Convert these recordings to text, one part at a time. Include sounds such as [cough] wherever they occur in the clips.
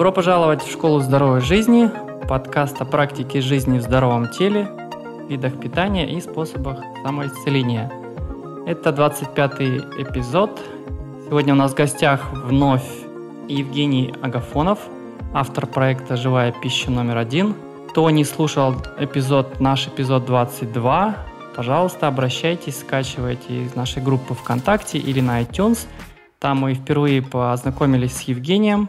Добро пожаловать в школу здоровой жизни, подкаст о практике жизни в здоровом теле, видах питания и способах самоисцеления. Это 25-й эпизод. Сегодня у нас в гостях вновь Евгений Агафонов, автор проекта «Живая пища номер один». Кто не слушал эпизод, наш эпизод 22, пожалуйста, обращайтесь, скачивайте из нашей группы ВКонтакте или на iTunes. Там мы впервые познакомились с Евгением,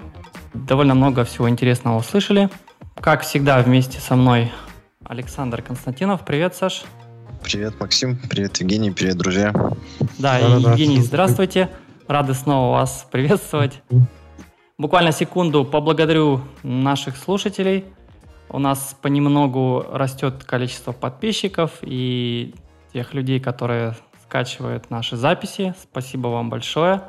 довольно много всего интересного услышали. Как всегда, вместе со мной Александр Константинов. Привет, Саш. Привет, Максим. Привет, Евгений. Привет, друзья. Да, и Евгений, здравствуйте. Рады снова вас приветствовать. Буквально секунду поблагодарю наших слушателей. У нас понемногу растет количество подписчиков и тех людей, которые скачивают наши записи. Спасибо вам большое.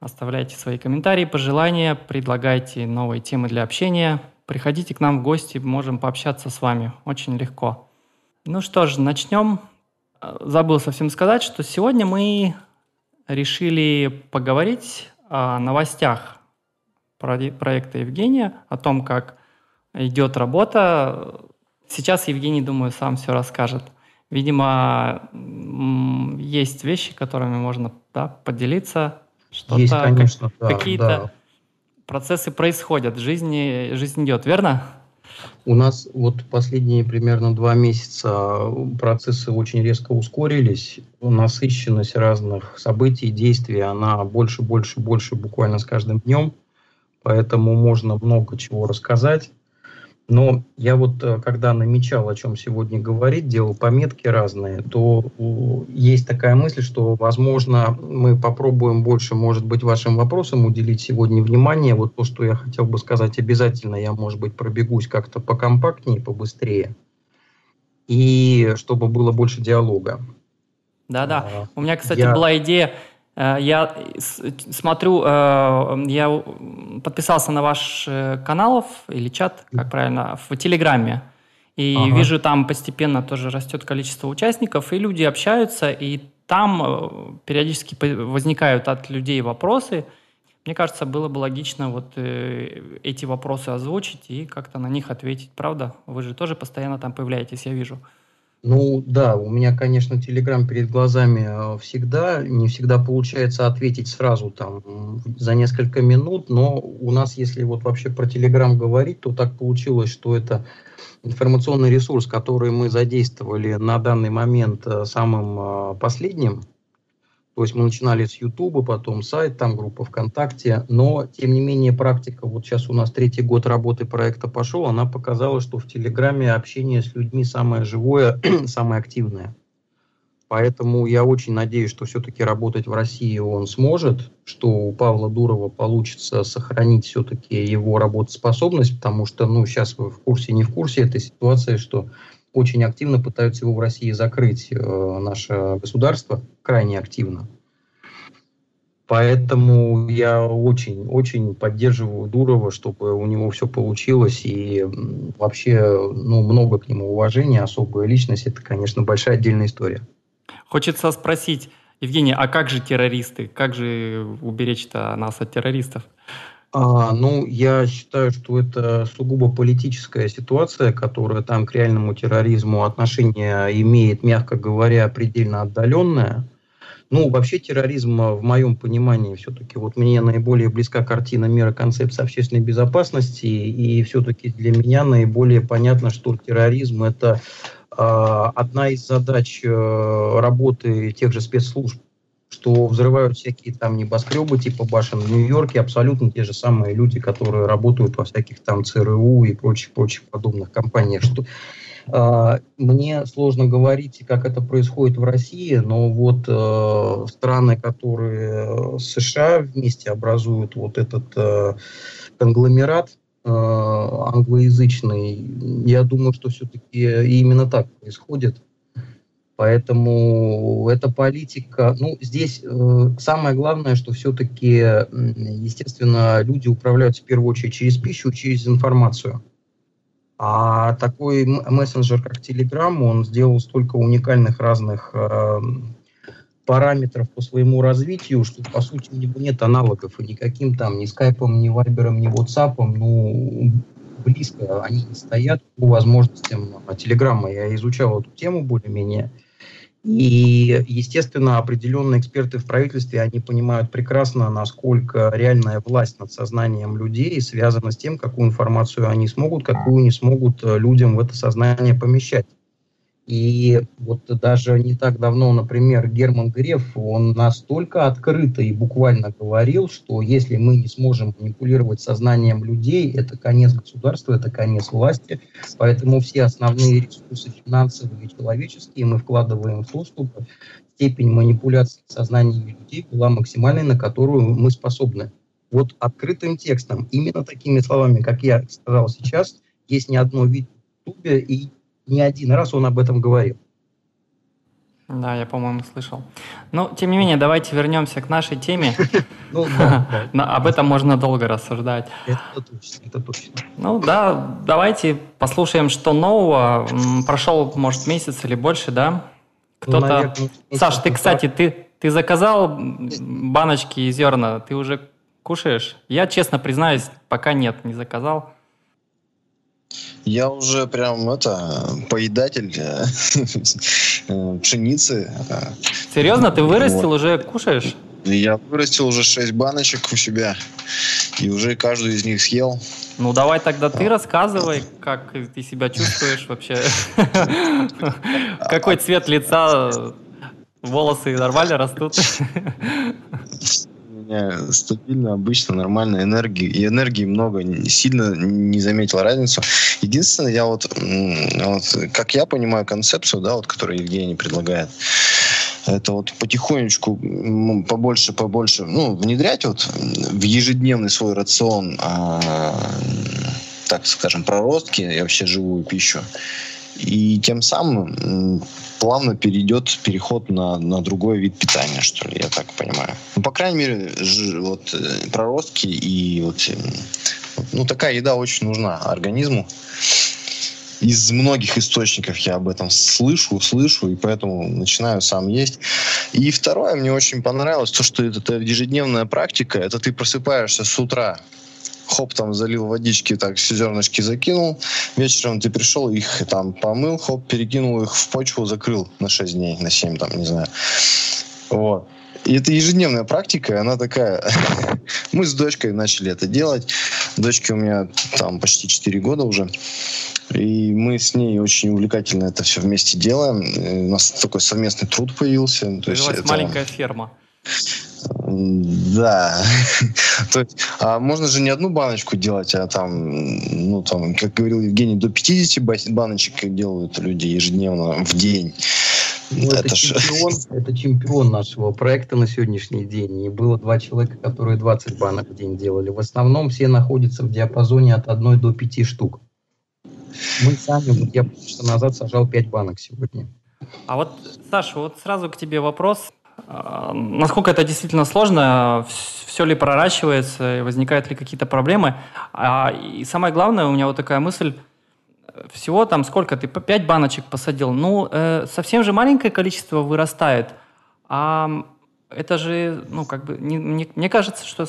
Оставляйте свои комментарии, пожелания, предлагайте новые темы для общения. Приходите к нам в гости, можем пообщаться с вами. Очень легко. Ну что ж, начнем. Забыл совсем сказать, что сегодня мы решили поговорить о новостях проекта Евгения, о том, как идет работа. Сейчас Евгений, думаю, сам все расскажет. Видимо, есть вещи, которыми можно да, поделиться, что-то, Есть, конечно, да, какие-то да. процессы происходят, жизнь, жизнь идет, верно? У нас вот последние примерно два месяца процессы очень резко ускорились, насыщенность разных событий, действий, она больше, больше, больше буквально с каждым днем, поэтому можно много чего рассказать. Но я вот, э, когда намечал, о чем сегодня говорить, делал пометки разные, то есть такая мысль, что, возможно, мы попробуем больше, может быть, вашим вопросам уделить сегодня внимание. Вот то, что я хотел бы сказать, обязательно я, может быть, пробегусь как-то покомпактнее, побыстрее, и чтобы было больше диалога. Да-да. А, У меня, кстати, я... была идея я смотрю, э, я подписался на ваш э, канал или чат, как правильно, в Телеграме. И ага. вижу, там постепенно тоже растет количество участников, и люди общаются, и там периодически возникают от людей вопросы. Мне кажется, было бы логично вот эти вопросы озвучить и как-то на них ответить. Правда? Вы же тоже постоянно там появляетесь, я вижу. Ну да, у меня, конечно, Телеграм перед глазами э, всегда. Не всегда получается ответить сразу там за несколько минут, но у нас, если вот вообще про Телеграм говорить, то так получилось, что это информационный ресурс, который мы задействовали на данный момент э, самым э, последним то есть мы начинали с Ютуба, потом сайт, там группа ВКонтакте, но тем не менее практика, вот сейчас у нас третий год работы проекта пошел, она показала, что в Телеграме общение с людьми самое живое, [clears throat] самое активное. Поэтому я очень надеюсь, что все-таки работать в России он сможет, что у Павла Дурова получится сохранить все-таки его работоспособность, потому что, ну, сейчас вы в курсе, не в курсе этой ситуации, что очень активно пытаются его в России закрыть, э, наше государство, крайне активно. Поэтому я очень-очень поддерживаю Дурова, чтобы у него все получилось. И вообще ну, много к нему уважения, особая личность. Это, конечно, большая отдельная история. Хочется спросить, Евгений, а как же террористы? Как же уберечь-то нас от террористов? А, ну, я считаю, что это сугубо политическая ситуация, которая там к реальному терроризму отношение имеет, мягко говоря, предельно отдаленное. Ну, вообще терроризм, в моем понимании, все-таки вот мне наиболее близка картина мира концепции общественной безопасности, и все-таки для меня наиболее понятно, что терроризм – это э, одна из задач э, работы тех же спецслужб, что взрывают всякие там небоскребы типа башен в Нью-Йорке, абсолютно те же самые люди, которые работают во всяких там ЦРУ и прочих-прочих подобных компаниях. Что, э, мне сложно говорить, как это происходит в России, но вот э, страны, которые с США вместе образуют вот этот э, конгломерат, э, англоязычный, я думаю, что все-таки именно так происходит. Поэтому эта политика, ну, здесь э, самое главное, что все-таки, естественно, люди управляются в первую очередь через пищу, через информацию. А такой мессенджер, как Telegram, он сделал столько уникальных разных э, параметров по своему развитию, что, по сути, у него нет аналогов, и никаким там, ни скайпом, ни вайбером, ни ватсапом, ну, близко они не стоят по возможностям телеграмма. Я изучал эту тему более-менее. И, естественно, определенные эксперты в правительстве, они понимают прекрасно, насколько реальная власть над сознанием людей связана с тем, какую информацию они смогут, какую не смогут э, людям в это сознание помещать. И вот даже не так давно, например, Герман Греф, он настолько открыто и буквально говорил, что если мы не сможем манипулировать сознанием людей, это конец государства, это конец власти. Поэтому все основные ресурсы финансовые и человеческие мы вкладываем в то, чтобы степень манипуляции сознанием людей была максимальной, на которую мы способны. Вот открытым текстом, именно такими словами, как я сказал сейчас, есть не одно видео и не один раз он об этом говорил. Да, я, по-моему, слышал. Но, тем не менее, давайте вернемся к нашей теме. [laughs] Ну, [laughs] Об этом можно долго рассуждать. Это точно, это точно. Ну да, давайте послушаем, что нового. Прошел, может, месяц или больше, да? Ну, Кто-то... Саш, ты, кстати, ты, ты заказал баночки и зерна, ты уже кушаешь? Я, честно признаюсь, пока нет, не заказал. Я уже прям это поедатель э, [laughs] э, пшеницы. Серьезно, ты вырастил вот. уже кушаешь? Я вырастил уже 6 баночек у себя и уже каждую из них съел. Ну давай тогда ты рассказывай, как ты себя чувствуешь вообще. [laughs] Какой цвет лица, волосы нормально растут? [laughs] меня стабильно, обычно, нормально, энергии, и энергии много, сильно не заметил разницу. Единственное, я вот, вот, как я понимаю концепцию, да, вот, которую Евгений предлагает, это вот потихонечку побольше, побольше, ну, внедрять вот в ежедневный свой рацион, а, так скажем, проростки и вообще живую пищу. И тем самым плавно перейдет переход на, на другой вид питания, что ли, я так понимаю. Ну, по крайней мере, вот э, проростки и вот, ну, такая еда очень нужна организму. Из многих источников я об этом слышу, слышу, и поэтому начинаю сам есть. И второе, мне очень понравилось, то, что это ежедневная практика, это ты просыпаешься с утра, хоп, там залил водички, так зернышки закинул. Вечером ты пришел, их там помыл, хоп, перекинул их в почву, закрыл на 6 дней, на 7, там, не знаю. Вот. И это ежедневная практика, она такая... [laughs] Мы с дочкой начали это делать. Дочке у меня там почти 4 года уже. И мы с ней очень увлекательно это все вместе делаем. И у нас такой совместный труд появился. То есть это... маленькая ферма. Да. [laughs] То есть, а можно же не одну баночку делать, а там, ну, там, как говорил Евгений, до 50 баночек делают люди ежедневно в день. Ну, это, это, чемпион, [laughs] это чемпион нашего проекта на сегодняшний день. И было два человека, которые 20 банок в день делали. В основном все находятся в диапазоне от 1 до 5 штук. Мы сами, вот я полчаса назад сажал 5 банок сегодня. А вот, Саша, вот сразу к тебе вопрос. Насколько это действительно сложно, все ли проращивается, возникают ли какие-то проблемы. А, и самое главное, у меня вот такая мысль, всего там сколько ты, пять баночек посадил, ну, э, совсем же маленькое количество вырастает, а это же, ну, как бы, не, мне, мне кажется, что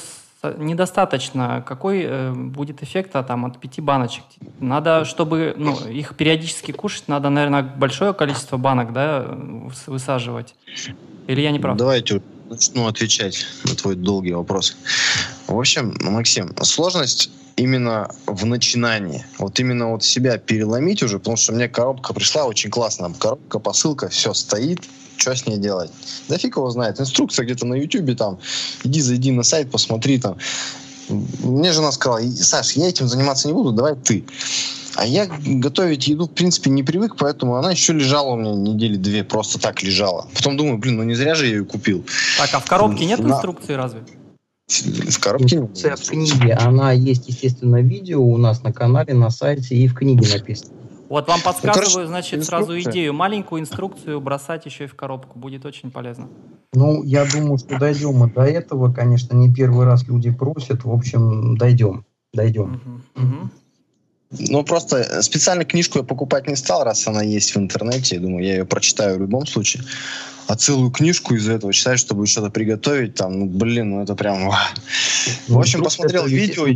недостаточно. Какой э, будет эффект а, там, от пяти баночек? Надо, чтобы ну, их периодически кушать, надо, наверное, большое количество банок да, высаживать. Или я не прав? Давайте начну отвечать на твой долгий вопрос. В общем, Максим, сложность именно в начинании. Вот именно вот себя переломить уже, потому что мне коробка пришла очень классно. Коробка, посылка, все стоит, что с ней делать? Да фиг его знает. Инструкция где-то на YouTube там. Иди, зайди на сайт, посмотри там. Мне жена сказала, Саш, я этим заниматься не буду, давай ты. А я готовить еду, в принципе, не привык, поэтому она еще лежала у меня недели две, просто так лежала. Потом думаю, блин, ну не зря же я ее купил. Так, а в коробке нет на... инструкции разве? В коробке Инструкция в книге. Она есть, естественно, видео у нас на канале, на сайте и в книге написано. Вот вам ну, подсказываю, значит, сразу идею. Маленькую инструкцию бросать еще и в коробку. Будет очень полезно. Ну, я думаю, что дойдем мы до этого. Конечно, не первый раз люди просят. В общем, дойдем. Дойдем. Угу, угу. Ну, просто специально книжку я покупать не стал, раз она есть в интернете. Я думаю, я ее прочитаю в любом случае. А целую книжку из этого читать, чтобы что-то приготовить, там, ну, блин, ну это прям... В общем, посмотрел видео. И,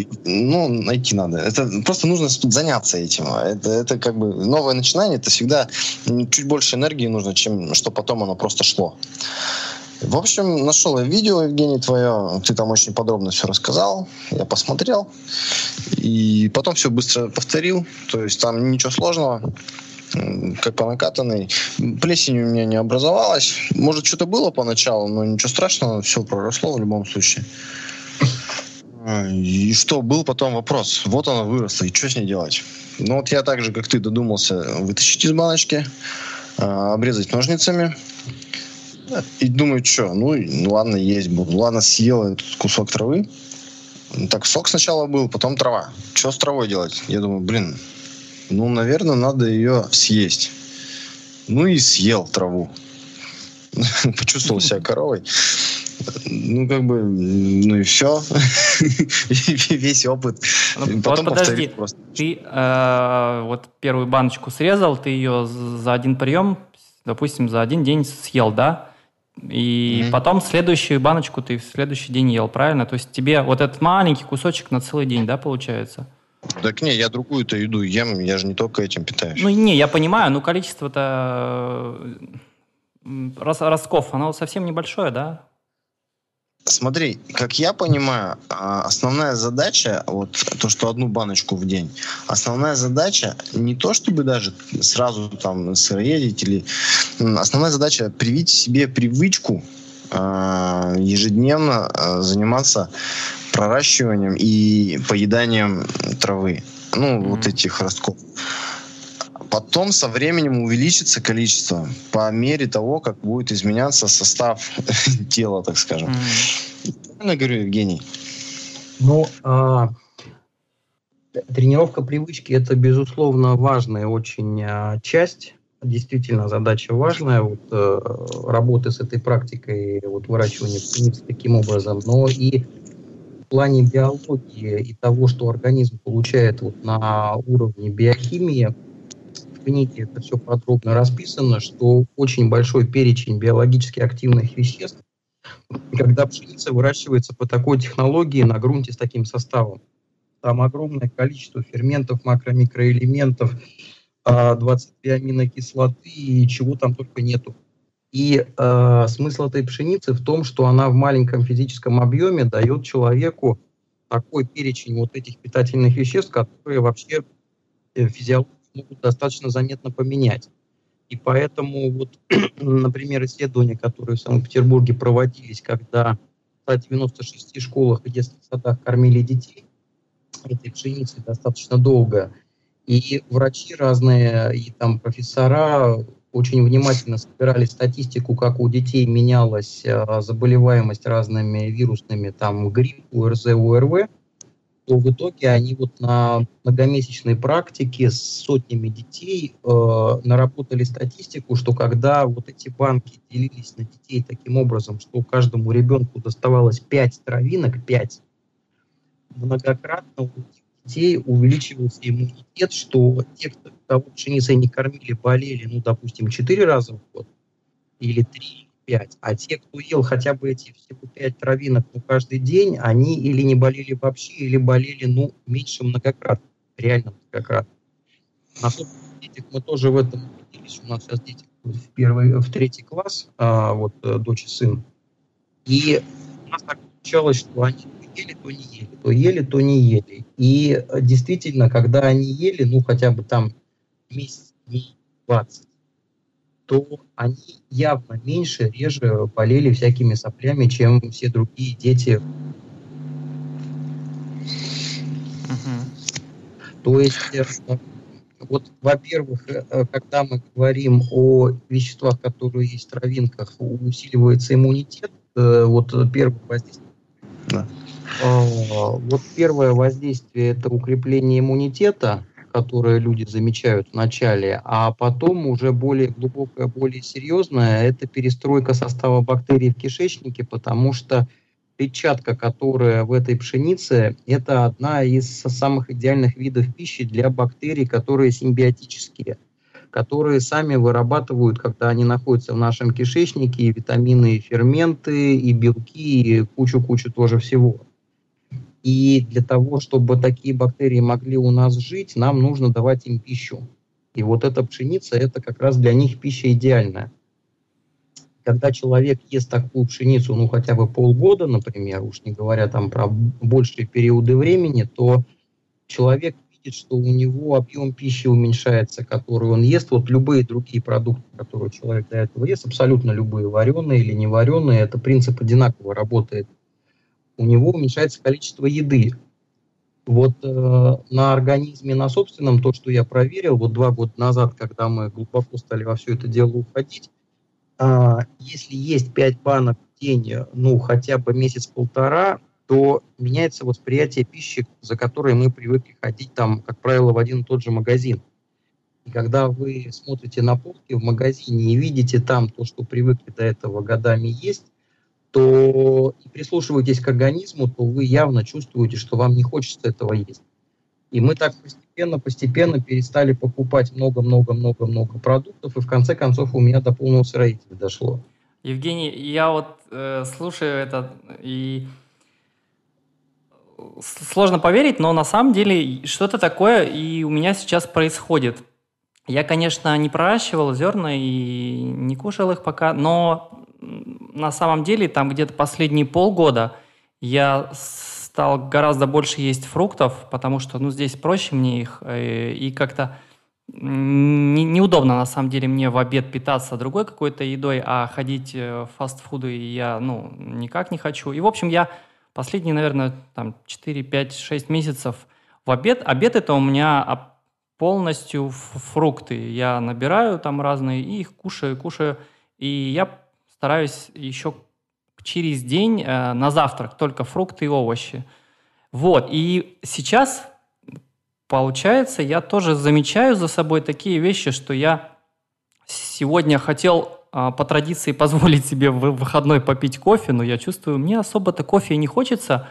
и, ну, найти надо. Это просто нужно заняться этим. Это, это как бы новое начинание, это всегда чуть больше энергии нужно, чем что потом оно просто шло. В общем, нашел я видео, Евгений, твое. Ты там очень подробно все рассказал. Я посмотрел. И потом все быстро повторил. То есть там ничего сложного как по накатанной. Плесень у меня не образовалась. Может, что-то было поначалу, но ничего страшного, все проросло в любом случае. И что, был потом вопрос. Вот она выросла, и что с ней делать? Ну вот я так же, как ты, додумался вытащить из баночки, а, обрезать ножницами, и думаю, что, ну, ну ладно, есть буду. Ладно, съел этот кусок травы. Так, сок сначала был, потом трава. Что с травой делать? Я думаю, блин, ну, наверное, надо ее съесть. Ну и съел траву. [laughs] Почувствовал себя коровой. Ну, как бы, ну и все. [laughs] Весь опыт. Ну, Потом вот подожди, просто. ты э, вот первую баночку срезал, ты ее за один прием, допустим, за один день съел, да? И mm-hmm. потом следующую баночку ты в следующий день ел, правильно? То есть тебе вот этот маленький кусочек на целый день, да, получается? Так не, я другую-то еду ем, я же не только этим питаюсь. Ну не, я понимаю, но количество-то ростков, оно совсем небольшое, да? Смотри, как я понимаю, а, основная задача, вот то, что одну баночку в день, основная задача не то, чтобы даже сразу там сыроедить или... Основная задача привить себе привычку э, ежедневно э, заниматься проращиванием и поеданием травы. Ну, mm-hmm. вот этих ростков. Потом со временем увеличится количество по мере того, как будет изменяться состав [laughs] тела, так скажем. Mm. Правильно говорю, Евгений? Ну, а, тренировка привычки – это, безусловно, важная очень а, часть действительно задача важная, вот, э, работы с этой практикой, вот, выращивания пшеницы таким образом, но и в плане биологии и того, что организм получает вот, на уровне биохимии, книге это все подробно расписано, что очень большой перечень биологически активных веществ, когда пшеница выращивается по такой технологии на грунте с таким составом. Там огромное количество ферментов, макро-микроэлементов, 23 а, аминокислоты и чего там только нету. И э, смысл этой пшеницы в том, что она в маленьком физическом объеме дает человеку такой перечень вот этих питательных веществ, которые вообще э, физиологически могут достаточно заметно поменять. И поэтому, вот, [clears throat] например, исследования, которые в Санкт-Петербурге проводились, когда в 196 школах и детских садах кормили детей этой пшеницей достаточно долго, и врачи разные, и там профессора очень внимательно собирали статистику, как у детей менялась э, заболеваемость разными вирусными, там, грипп, ОРЗ, ОРВ, то в итоге они вот на многомесячной практике с сотнями детей э, наработали статистику, что когда вот эти банки делились на детей таким образом, что каждому ребенку доставалось 5 травинок, 5, многократно у детей увеличивался иммунитет, что те, кто, кого пшеницей не кормили, болели, ну, допустим, 4 раза в год или 3, 5. А те, кто ел хотя бы эти всего 5 травинок ну, каждый день, они или не болели вообще, или болели, ну, меньше многократно, реально многократно. На детях мы тоже в этом убедились. У нас сейчас дети в первый, в третий класс, а, вот э, дочь и сын. И у нас так получалось, что они то ели, то не ели, то ели, то не ели. И действительно, когда они ели, ну, хотя бы там месяц, дней 20, то они явно меньше, реже болели всякими соплями, чем все другие дети. То есть, э, вот, во-первых, э, когда мы говорим о веществах, которые есть в травинках, усиливается иммунитет, э, вот первое воздействие. Да. Вот первое воздействие – это укрепление иммунитета, которые люди замечают в начале, а потом уже более глубокое, более серьезное – это перестройка состава бактерий в кишечнике, потому что клетчатка, которая в этой пшенице, это одна из самых идеальных видов пищи для бактерий, которые симбиотические, которые сами вырабатывают, когда они находятся в нашем кишечнике, и витамины, и ферменты, и белки, и кучу-кучу тоже всего. И для того, чтобы такие бактерии могли у нас жить, нам нужно давать им пищу. И вот эта пшеница, это как раз для них пища идеальная когда человек ест такую пшеницу, ну, хотя бы полгода, например, уж не говоря там про большие периоды времени, то человек видит, что у него объем пищи уменьшается, который он ест. Вот любые другие продукты, которые человек до этого ест, абсолютно любые, вареные или не вареные, это принцип одинаково работает. У него уменьшается количество еды. Вот э, на организме, на собственном, то, что я проверил, вот два года назад, когда мы глубоко стали во все это дело уходить, а, если есть 5 банок в день, ну, хотя бы месяц-полтора, то меняется восприятие пищи, за которой мы привыкли ходить, там, как правило, в один и тот же магазин. И когда вы смотрите на полки в магазине и видите там то, что привыкли до этого годами есть, то и прислушиваетесь к организму, то вы явно чувствуете, что вам не хочется этого есть. И мы так постепенно-постепенно перестали покупать много-много-много-много продуктов, и в конце концов у меня до полного сыроедения дошло. Евгений, я вот э, слушаю это и сложно поверить, но на самом деле что-то такое и у меня сейчас происходит. Я, конечно, не проращивал зерна и не кушал их пока, но на самом деле там где-то последние полгода я стал гораздо больше есть фруктов, потому что, ну, здесь проще мне их, э, и как-то не, неудобно, на самом деле, мне в обед питаться другой какой-то едой, а ходить э, в фастфуды я, ну, никак не хочу. И, в общем, я последние, наверное, там 4, 5, 6 месяцев в обед. Обед это у меня полностью фрукты. Я набираю там разные и их кушаю, кушаю. И я стараюсь еще через день э, на завтрак только фрукты и овощи. Вот, и сейчас, получается, я тоже замечаю за собой такие вещи, что я сегодня хотел э, по традиции [laughs] позволить себе в выходной попить кофе, но я чувствую, мне особо-то кофе не хочется,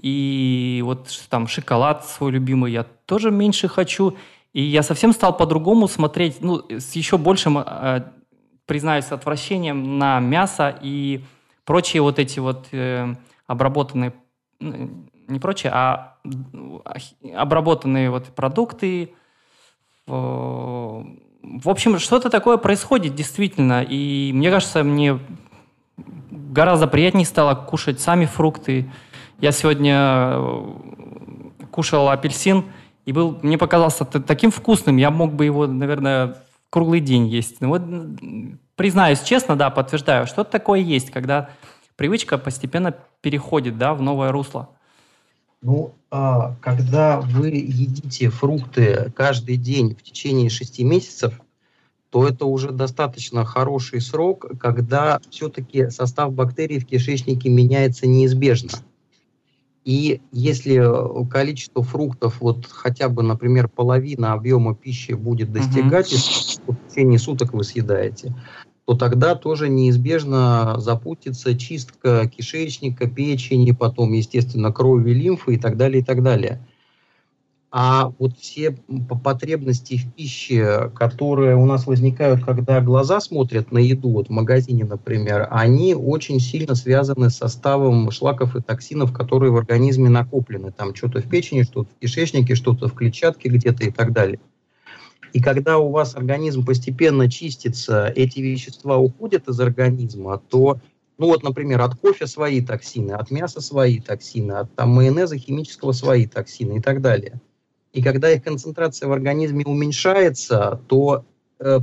и вот там шоколад свой любимый я тоже меньше хочу, и я совсем стал по-другому смотреть, ну, с еще большим, э, признаюсь, отвращением на мясо и прочие вот эти вот э, обработанные, не прочие, а обработанные вот продукты. В общем, что-то такое происходит действительно, и мне кажется, мне гораздо приятнее стало кушать сами фрукты. Я сегодня э, кушал апельсин, и был, мне показался таким вкусным, я мог бы его, наверное, круглый день есть. Ну, вот признаюсь честно, да, подтверждаю, что-то такое есть, когда привычка постепенно переходит, да, в новое русло. Ну, а, когда вы едите фрукты каждый день в течение шести месяцев, то это уже достаточно хороший срок, когда все-таки состав бактерий в кишечнике меняется неизбежно. И если количество фруктов, вот хотя бы, например, половина объема пищи будет достигать, mm-hmm. в течение суток вы съедаете, то тогда тоже неизбежно запустится чистка кишечника, печени, потом, естественно, крови, лимфы и так далее, и так далее. А вот все потребности в пище, которые у нас возникают, когда глаза смотрят на еду, вот в магазине, например, они очень сильно связаны с составом шлаков и токсинов, которые в организме накоплены. Там что-то в печени, что-то в кишечнике, что-то в клетчатке где-то и так далее. И когда у вас организм постепенно чистится, эти вещества уходят из организма, то, ну вот, например, от кофе свои токсины, от мяса свои токсины, от там, майонеза химического свои токсины и так далее. И когда их концентрация в организме уменьшается, то э,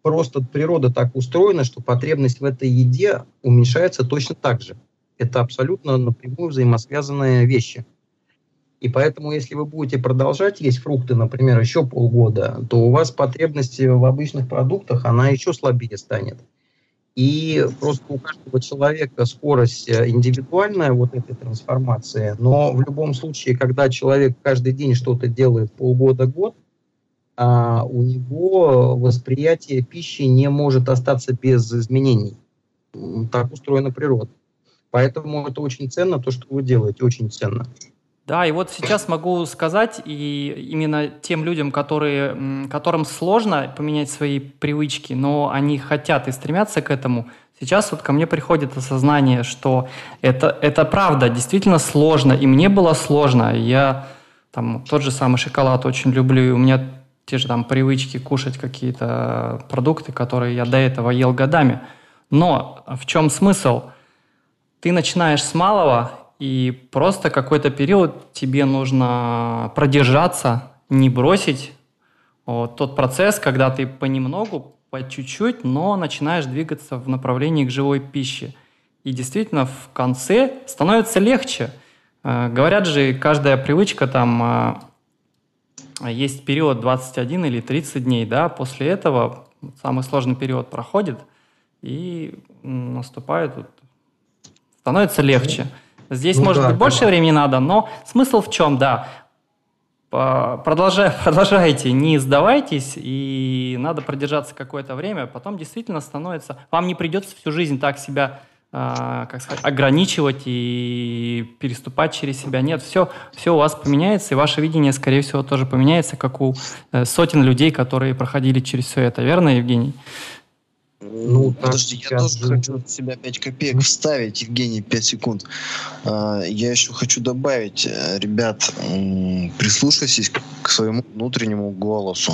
просто природа так устроена, что потребность в этой еде уменьшается точно так же. Это абсолютно напрямую взаимосвязанные вещи. И поэтому, если вы будете продолжать есть фрукты, например, еще полгода, то у вас потребность в обычных продуктах, она еще слабее станет. И просто у каждого человека скорость э, индивидуальная вот этой трансформации, но в любом случае, когда человек каждый день что-то делает полгода-год, а у него восприятие пищи не может остаться без изменений. Так устроена природа. Поэтому это очень ценно, то, что вы делаете, очень ценно. Да, и вот сейчас могу сказать, и именно тем людям, которые, которым сложно поменять свои привычки, но они хотят и стремятся к этому, сейчас вот ко мне приходит осознание, что это, это правда, действительно сложно, и мне было сложно. Я там тот же самый шоколад очень люблю, и у меня те же там привычки кушать какие-то продукты, которые я до этого ел годами. Но в чем смысл? Ты начинаешь с малого, и просто какой-то период тебе нужно продержаться, не бросить вот, тот процесс, когда ты понемногу, по чуть-чуть, но начинаешь двигаться в направлении к живой пище. И действительно в конце становится легче. Э, говорят же, каждая привычка там э, есть период 21 или 30 дней, да, после этого самый сложный период проходит, и наступает, вот, становится легче. Здесь, ну, может да, быть, больше да. времени надо, но смысл в чем, да. Продолжай, [laughs] продолжайте, не сдавайтесь, и надо продержаться какое-то время, потом действительно становится... Вам не придется всю жизнь так себя э, как сказать, ограничивать и переступать через себя. Нет, все, все у вас поменяется, и ваше видение, скорее всего, тоже поменяется, как у э, сотен людей, которые проходили через все это. Верно, Евгений? Ну, Подожди, я тоже же... хочу от себя 5 копеек вставить, Евгений, 5 секунд. А, я еще хочу добавить, э, ребят, прислушайтесь к своему внутреннему голосу.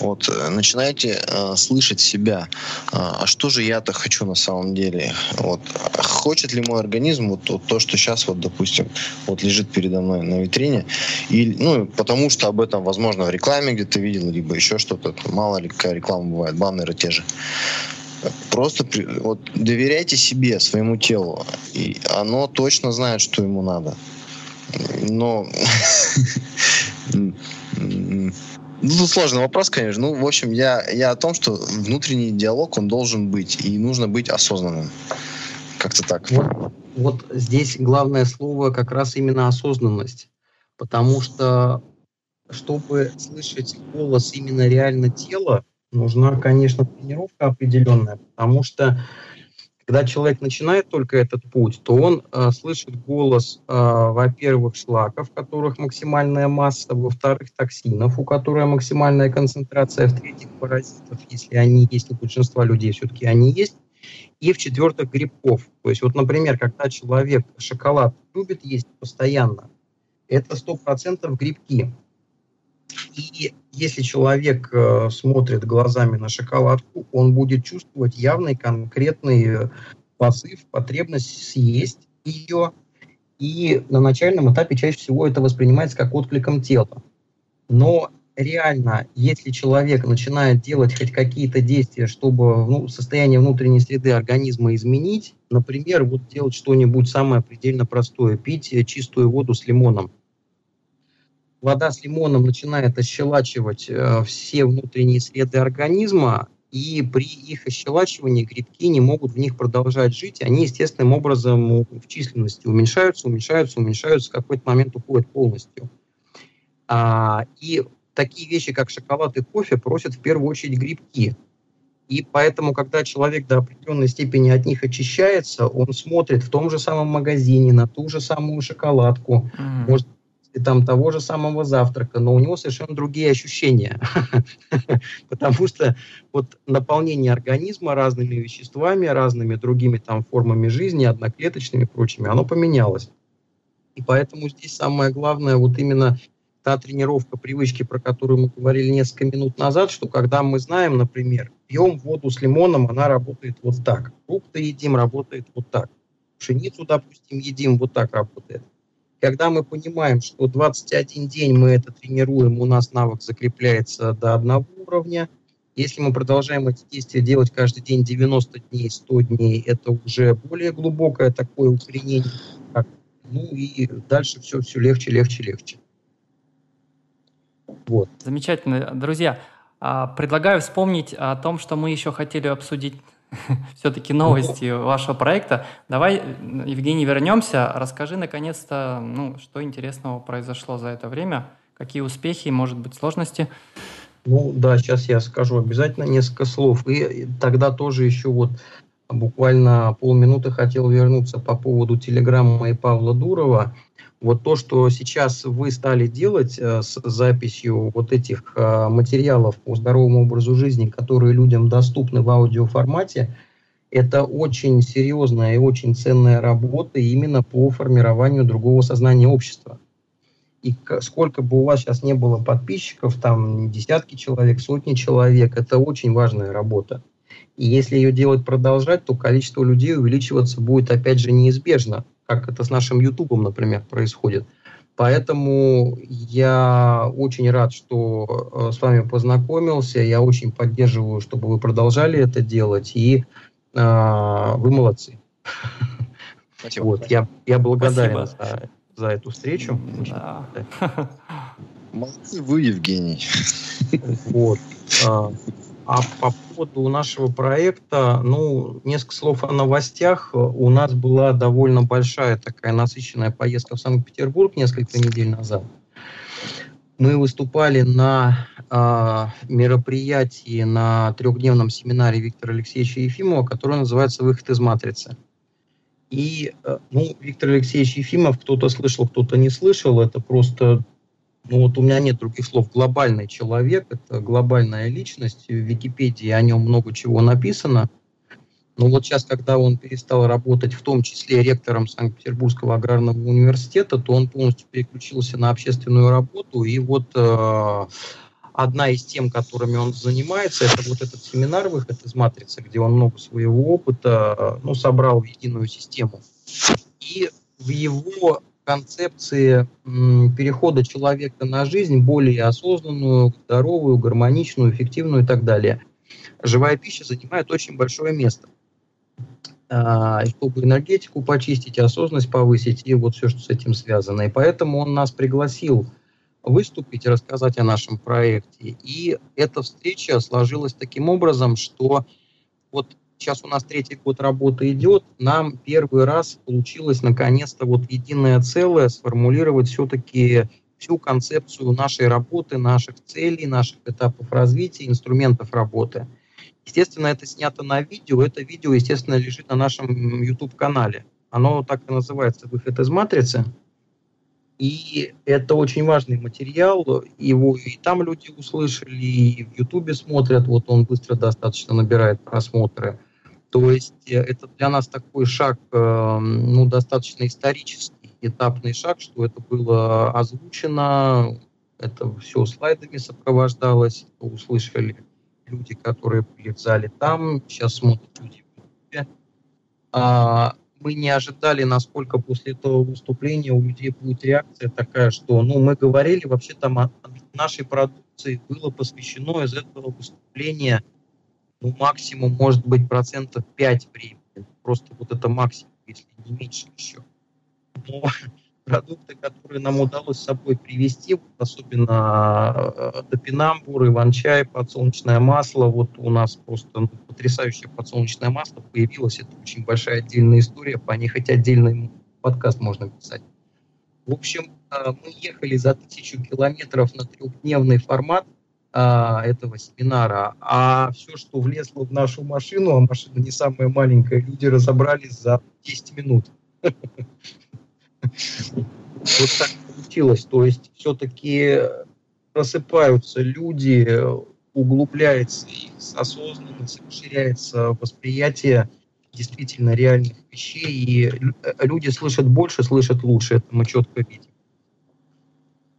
Вот, э, начинайте э, слышать себя. А, а что же я-то хочу на самом деле? Вот, хочет ли мой организм вот, вот то, что сейчас, вот, допустим, вот лежит передо мной на витрине, и, ну, потому что об этом, возможно, в рекламе где-то видел, либо еще что-то, мало ли какая реклама бывает, баннеры те же. Просто вот, доверяйте себе, своему телу, и оно точно знает, что ему надо. Но [laughs] Ну, тут сложный вопрос, конечно. Ну, в общем, я, я о том, что внутренний диалог, он должен быть, и нужно быть осознанным. Как-то так. Вот, вот здесь главное слово как раз именно осознанность. Потому что, чтобы слышать голос именно реально тела, нужна, конечно, тренировка определенная, потому что когда человек начинает только этот путь, то он э, слышит голос, э, во-первых, шлаков, в которых максимальная масса, во-вторых, токсинов, у которых максимальная концентрация, в-третьих, паразитов, если они есть, у большинства людей все-таки они есть, и в-четвертых, грибков. То есть вот, например, когда человек шоколад любит есть постоянно, это 100% грибки. И если человек э, смотрит глазами на шоколадку, он будет чувствовать явный конкретный э, посыв, потребность съесть ее. И на начальном этапе чаще всего это воспринимается как откликом тела. Но реально, если человек начинает делать хоть какие-то действия, чтобы ну, состояние внутренней среды организма изменить, например, вот делать что-нибудь самое предельно простое, пить э, чистую воду с лимоном, вода с лимоном начинает ощелачивать э, все внутренние среды организма, и при их ощелачивании грибки не могут в них продолжать жить. Они естественным образом в численности уменьшаются, уменьшаются, уменьшаются, в какой-то момент уходят полностью. А, и такие вещи, как шоколад и кофе, просят в первую очередь грибки. И поэтому, когда человек до определенной степени от них очищается, он смотрит в том же самом магазине на ту же самую шоколадку, mm. может там того же самого завтрака, но у него совершенно другие ощущения. [laughs] Потому что вот наполнение организма разными веществами, разными другими там формами жизни, одноклеточными и прочими, оно поменялось. И поэтому здесь самое главное вот именно та тренировка привычки, про которую мы говорили несколько минут назад, что когда мы знаем, например, пьем воду с лимоном, она работает вот так. Фрукты едим, работает вот так. Пшеницу, допустим, едим, вот так работает. Когда мы понимаем, что 21 день мы это тренируем, у нас навык закрепляется до одного уровня. Если мы продолжаем эти действия делать каждый день 90 дней, 100 дней, это уже более глубокое такое укоренение. Ну и дальше все, все легче, легче, легче. Вот. Замечательно. Друзья, а, предлагаю вспомнить о том, что мы еще хотели обсудить [laughs] все-таки новости вашего проекта. Давай, Евгений, вернемся. Расскажи, наконец-то, ну, что интересного произошло за это время, какие успехи, может быть, сложности. Ну да, сейчас я скажу обязательно несколько слов. И тогда тоже еще вот буквально полминуты хотел вернуться по поводу телеграммы Павла Дурова. Вот то, что сейчас вы стали делать э, с записью вот этих э, материалов по здоровому образу жизни, которые людям доступны в аудиоформате, это очень серьезная и очень ценная работа именно по формированию другого сознания общества. И сколько бы у вас сейчас не было подписчиков, там десятки человек, сотни человек, это очень важная работа. И если ее делать продолжать, то количество людей увеличиваться будет опять же неизбежно, как это с нашим Ютубом, например, происходит. Поэтому я очень рад, что э, с вами познакомился. Я очень поддерживаю, чтобы вы продолжали это делать. И э, вы молодцы. Спасибо. Вот, я, я благодарен за, за эту встречу. Да. Молодцы вы, Евгений. Вот. А, по поводу нашего проекта, ну, несколько слов о новостях. У нас была довольно большая такая насыщенная поездка в Санкт-Петербург несколько недель назад. Мы выступали на э, мероприятии, на трехдневном семинаре Виктора Алексеевича Ефимова, который называется «Выход из матрицы». И, э, ну, Виктор Алексеевич Ефимов, кто-то слышал, кто-то не слышал, это просто ну вот у меня нет других слов, глобальный человек, это глобальная личность, в Википедии о нем много чего написано. Но вот сейчас, когда он перестал работать, в том числе ректором Санкт-Петербургского аграрного университета, то он полностью переключился на общественную работу. И вот э, одна из тем, которыми он занимается, это вот этот семинар «Выход из матрицы», где он много своего опыта э, ну, собрал в единую систему. И в его концепции перехода человека на жизнь более осознанную, здоровую, гармоничную, эффективную и так далее. Живая пища занимает очень большое место. А, чтобы энергетику почистить, осознанность повысить и вот все, что с этим связано. И поэтому он нас пригласил выступить рассказать о нашем проекте. И эта встреча сложилась таким образом, что вот сейчас у нас третий год работы идет, нам первый раз получилось наконец-то вот единое целое сформулировать все-таки всю концепцию нашей работы, наших целей, наших этапов развития, инструментов работы. Естественно, это снято на видео. Это видео, естественно, лежит на нашем YouTube-канале. Оно так и называется «Выход из матрицы». И это очень важный материал. Его и там люди услышали, и в Ютубе смотрят. Вот он быстро достаточно набирает просмотры. То есть э, это для нас такой шаг, э, ну, достаточно исторический, этапный шаг, что это было озвучено, это все слайдами сопровождалось, услышали люди, которые были в зале там, сейчас смотрят люди в YouTube. А, мы не ожидали, насколько после этого выступления у людей будет реакция такая, что, ну, мы говорили вообще там о нашей продукции, было посвящено из этого выступления ну, максимум может быть процентов 5 времени. Просто вот это максимум, если не меньше еще. Но [laughs] продукты, которые нам удалось с собой привезти, особенно э, топинамбур, иван-чай, подсолнечное масло, вот у нас просто ну, потрясающее подсолнечное масло появилось, это очень большая отдельная история, по ней хоть отдельный подкаст можно писать. В общем, э, мы ехали за тысячу километров на трехдневный формат, а, этого семинара, а все, что влезло в нашу машину, а машина не самая маленькая, люди разобрались за 10 минут. Вот так получилось. То есть все-таки просыпаются люди, углубляется их осознанность, расширяется восприятие действительно реальных вещей, и люди слышат больше, слышат лучше, это мы четко видим.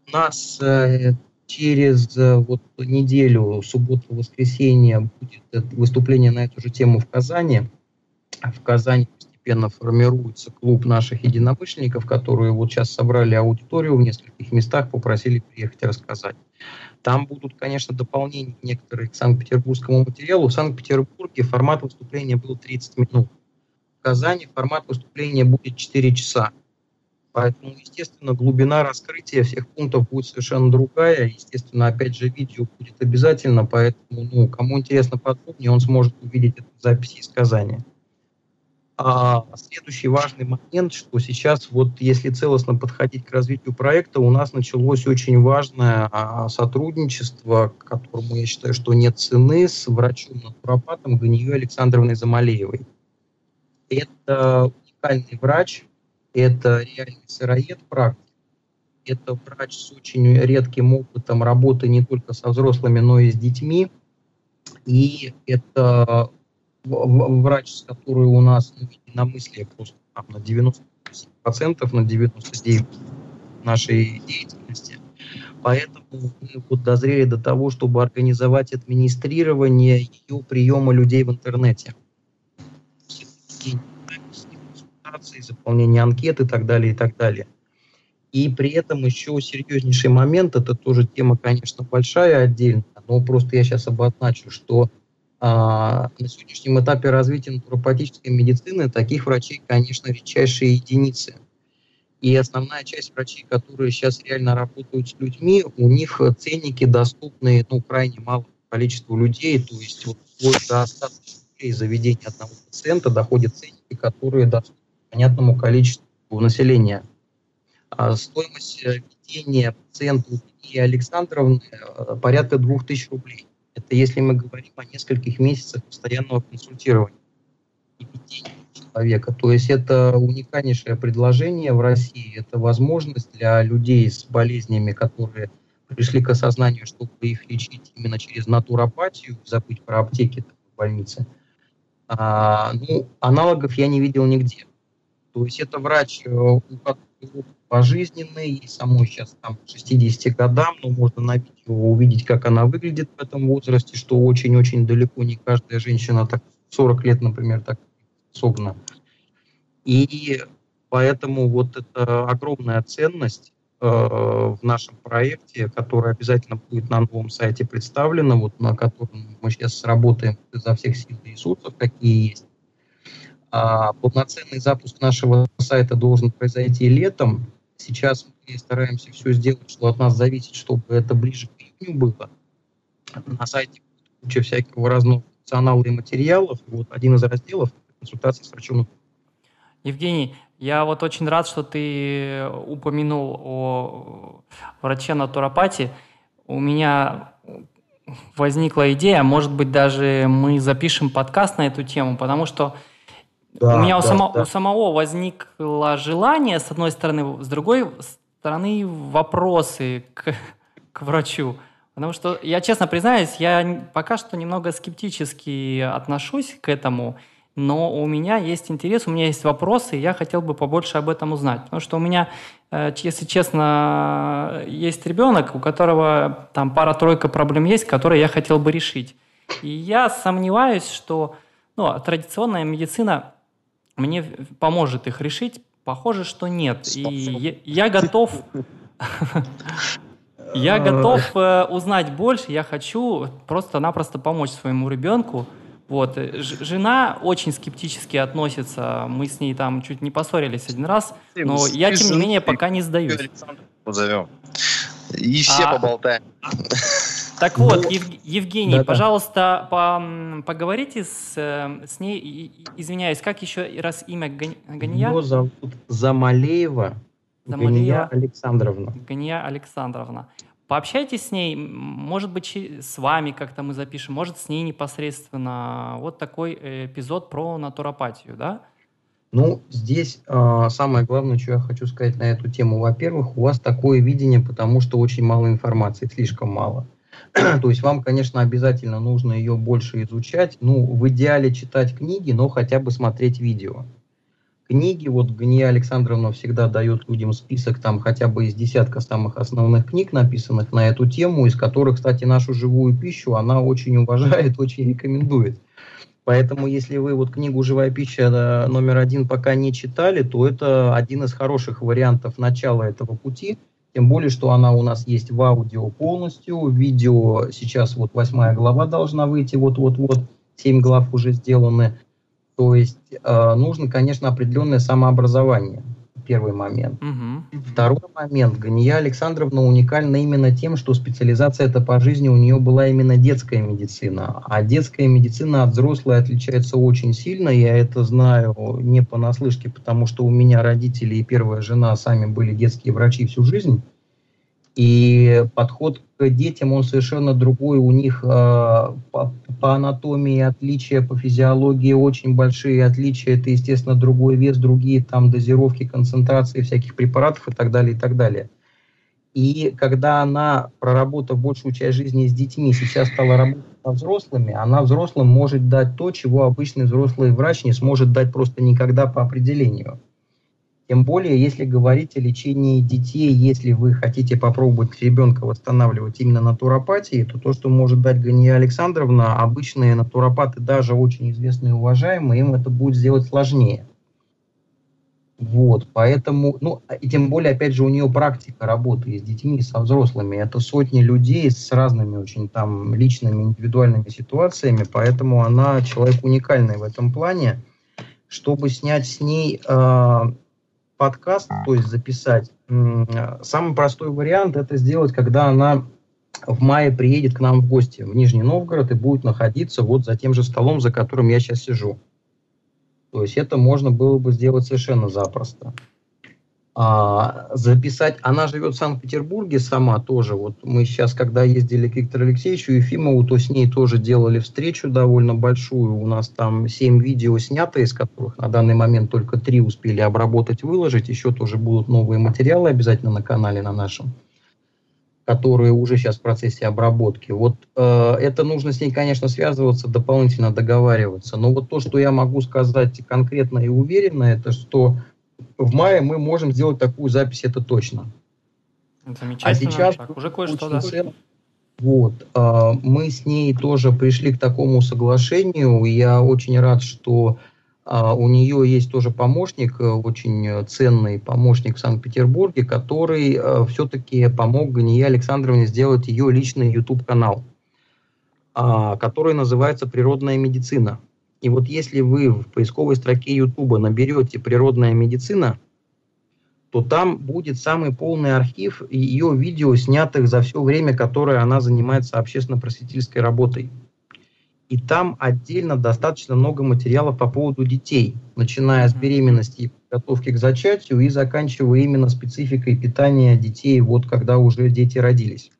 У нас э, через э, вот неделю, субботу-воскресенье, будет выступление на эту же тему в Казани. В Казани постепенно формируется клуб наших единомышленников, которые вот сейчас собрали аудиторию в нескольких местах, попросили приехать рассказать. Там будут, конечно, дополнения некоторые к санкт-петербургскому материалу. В Санкт-Петербурге формат выступления был 30 минут. В Казани формат выступления будет 4 часа. Поэтому, естественно, глубина раскрытия всех пунктов будет совершенно другая. Естественно, опять же, видео будет обязательно, поэтому, ну, кому интересно подробнее, он сможет увидеть эту запись из Казани. А следующий важный момент, что сейчас, вот если целостно подходить к развитию проекта, у нас началось очень важное а, сотрудничество, которому я считаю, что нет цены, с врачом-натуропатом Ганией Александровной Замалеевой. Это уникальный врач, это реальный сыроед практик, это врач с очень редким опытом работы не только со взрослыми, но и с детьми. И это врач, с которой у нас ну, единомыслие просто там, на 90%, на 99% нашей деятельности. Поэтому мы вот дозрели до того, чтобы организовать администрирование ее приема людей в интернете. Заполнение анкет и так далее, и так далее. И при этом еще серьезнейший момент, это тоже тема, конечно, большая отдельно, но просто я сейчас обозначу, что а, на сегодняшнем этапе развития натуропатической медицины таких врачей, конечно, редчайшие единицы. И основная часть врачей, которые сейчас реально работают с людьми, у них ценники доступны ну, крайне малому количеству людей, то есть вот до 100 тысяч заведения одного пациента доходят ценники, которые доступны понятному количеству населения. А стоимость э, ведения пациента у Марии Александровны э, порядка 2000 рублей. Это если мы говорим о нескольких месяцах постоянного консультирования и ведения человека. То есть это уникальнейшее предложение в России. Это возможность для людей с болезнями, которые пришли к осознанию, чтобы их лечить именно через натуропатию, забыть про аптеки в больнице. А, ну, аналогов я не видел нигде. То есть это врач, э, у которого пожизненный, и самой сейчас там 60 годам, но можно на видео увидеть, как она выглядит в этом возрасте, что очень-очень далеко не каждая женщина так 40 лет, например, так способна. И поэтому вот это огромная ценность э, в нашем проекте, которая обязательно будет на новом сайте представлена, вот на котором мы сейчас работаем изо всех сил и ресурсов, какие есть. А полноценный запуск нашего сайта должен произойти летом. Сейчас мы стараемся все сделать, что от нас зависит, чтобы это ближе к июню было. На сайте куча всякого разного функционала и материалов. Вот один из разделов – консультации с врачом. Евгений, я вот очень рад, что ты упомянул о враче натуропатии. У меня возникла идея, может быть, даже мы запишем подкаст на эту тему, потому что да, у меня да, у, само, да. у самого возникло желание, с одной стороны, с другой стороны, вопросы к, к врачу. Потому что, я честно признаюсь, я пока что немного скептически отношусь к этому, но у меня есть интерес, у меня есть вопросы, и я хотел бы побольше об этом узнать. Потому что у меня, э, если честно, есть ребенок, у которого там пара-тройка проблем есть, которые я хотел бы решить. И я сомневаюсь, что ну, традиционная медицина мне поможет их решить? Похоже, что нет. И я, я готов... Я [laughs] готов э, узнать больше, я хочу просто-напросто помочь своему ребенку. Вот. Жена очень скептически относится, мы с ней там чуть не поссорились один раз, но я, тем не менее, пока не сдаюсь. Позовем. И все а, поболтаем. Так вот, Ев, Евгений, да, пожалуйста, по, поговорите с, э, с ней. Извиняюсь, как еще раз имя Гания? Его зовут Замалеева, Замалеева Гания Александровна. Гания Александровна. Пообщайтесь с ней, может быть, с вами как-то мы запишем, может, с ней непосредственно. Вот такой э, эпизод про натуропатию, да? Ну, здесь э, самое главное, что я хочу сказать на эту тему. Во-первых, у вас такое видение, потому что очень мало информации, слишком мало. [clears throat] То есть вам, конечно, обязательно нужно ее больше изучать. Ну, в идеале читать книги, но хотя бы смотреть видео. Книги, вот Гния Александровна всегда дает людям список там хотя бы из десятка самых основных книг, написанных на эту тему, из которых, кстати, нашу живую пищу она очень уважает, [laughs] очень рекомендует. Поэтому, если вы вот книгу «Живая пища» номер один пока не читали, то это один из хороших вариантов начала этого пути – тем более, что она у нас есть в аудио полностью, видео сейчас вот восьмая глава должна выйти, вот-вот-вот, семь глав уже сделаны. То есть э, нужно, конечно, определенное самообразование первый момент. Угу. Второй момент. Гания Александровна уникальна именно тем, что специализация это по жизни у нее была именно детская медицина. А детская медицина от взрослой отличается очень сильно. Я это знаю не понаслышке, потому что у меня родители и первая жена сами были детские врачи всю жизнь. И подход к детям, он совершенно другой. У них э, по, по анатомии отличия, по физиологии очень большие отличия. Это, естественно, другой вес, другие там дозировки, концентрации всяких препаратов и так далее, и так далее. И когда она, проработав большую часть жизни с детьми, сейчас стала работать со взрослыми, она взрослым может дать то, чего обычный взрослый врач не сможет дать просто никогда по определению. Тем более, если говорить о лечении детей, если вы хотите попробовать ребенка восстанавливать именно натуропатией, то то, что может дать Гания Александровна, обычные натуропаты, даже очень известные и уважаемые, им это будет сделать сложнее. Вот, поэтому, ну, и тем более, опять же, у нее практика работы с детьми, со взрослыми. Это сотни людей с разными очень там личными, индивидуальными ситуациями, поэтому она человек уникальный в этом плане. Чтобы снять с ней э, подкаст, то есть записать, самый простой вариант это сделать, когда она в мае приедет к нам в гости в Нижний Новгород и будет находиться вот за тем же столом, за которым я сейчас сижу. То есть это можно было бы сделать совершенно запросто а, записать. Она живет в Санкт-Петербурге сама тоже. Вот мы сейчас, когда ездили к Виктору Алексеевичу Ефимову, то с ней тоже делали встречу довольно большую. У нас там семь видео снято, из которых на данный момент только три успели обработать, выложить. Еще тоже будут новые материалы обязательно на канале на нашем которые уже сейчас в процессе обработки. Вот э, это нужно с ней, конечно, связываться, дополнительно договариваться. Но вот то, что я могу сказать конкретно и уверенно, это что в мае мы можем сделать такую запись, это точно. Замечательно. А сейчас так, уже кое-что, да. Цен. Вот, э, мы с ней тоже пришли к такому соглашению. Я очень рад, что э, у нее есть тоже помощник, э, очень ценный помощник в Санкт-Петербурге, который э, все-таки помог Ганье Александровне сделать ее личный YouTube-канал, э, который называется «Природная медицина». И вот если вы в поисковой строке YouTube наберете «природная медицина», то там будет самый полный архив ее видео, снятых за все время, которое она занимается общественно-просветительской работой. И там отдельно достаточно много материалов по поводу детей, начиная с беременности и подготовки к зачатию и заканчивая именно спецификой питания детей, вот когда уже дети родились.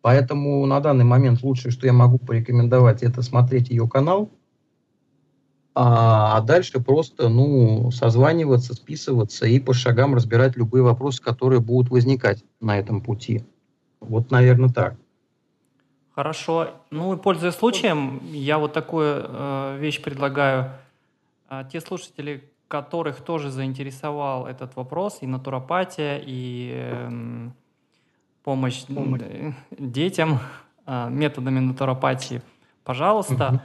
Поэтому на данный момент лучшее, что я могу порекомендовать, это смотреть ее канал – а, а дальше просто, ну, созваниваться, списываться и по шагам разбирать любые вопросы, которые будут возникать на этом пути. Вот, наверное, так. Хорошо. Ну и пользуясь случаем, я вот такую э, вещь предлагаю. Э, те слушатели, которых тоже заинтересовал этот вопрос, и натуропатия, и э, помощь, помощь. детям э, методами натуропатии, пожалуйста, угу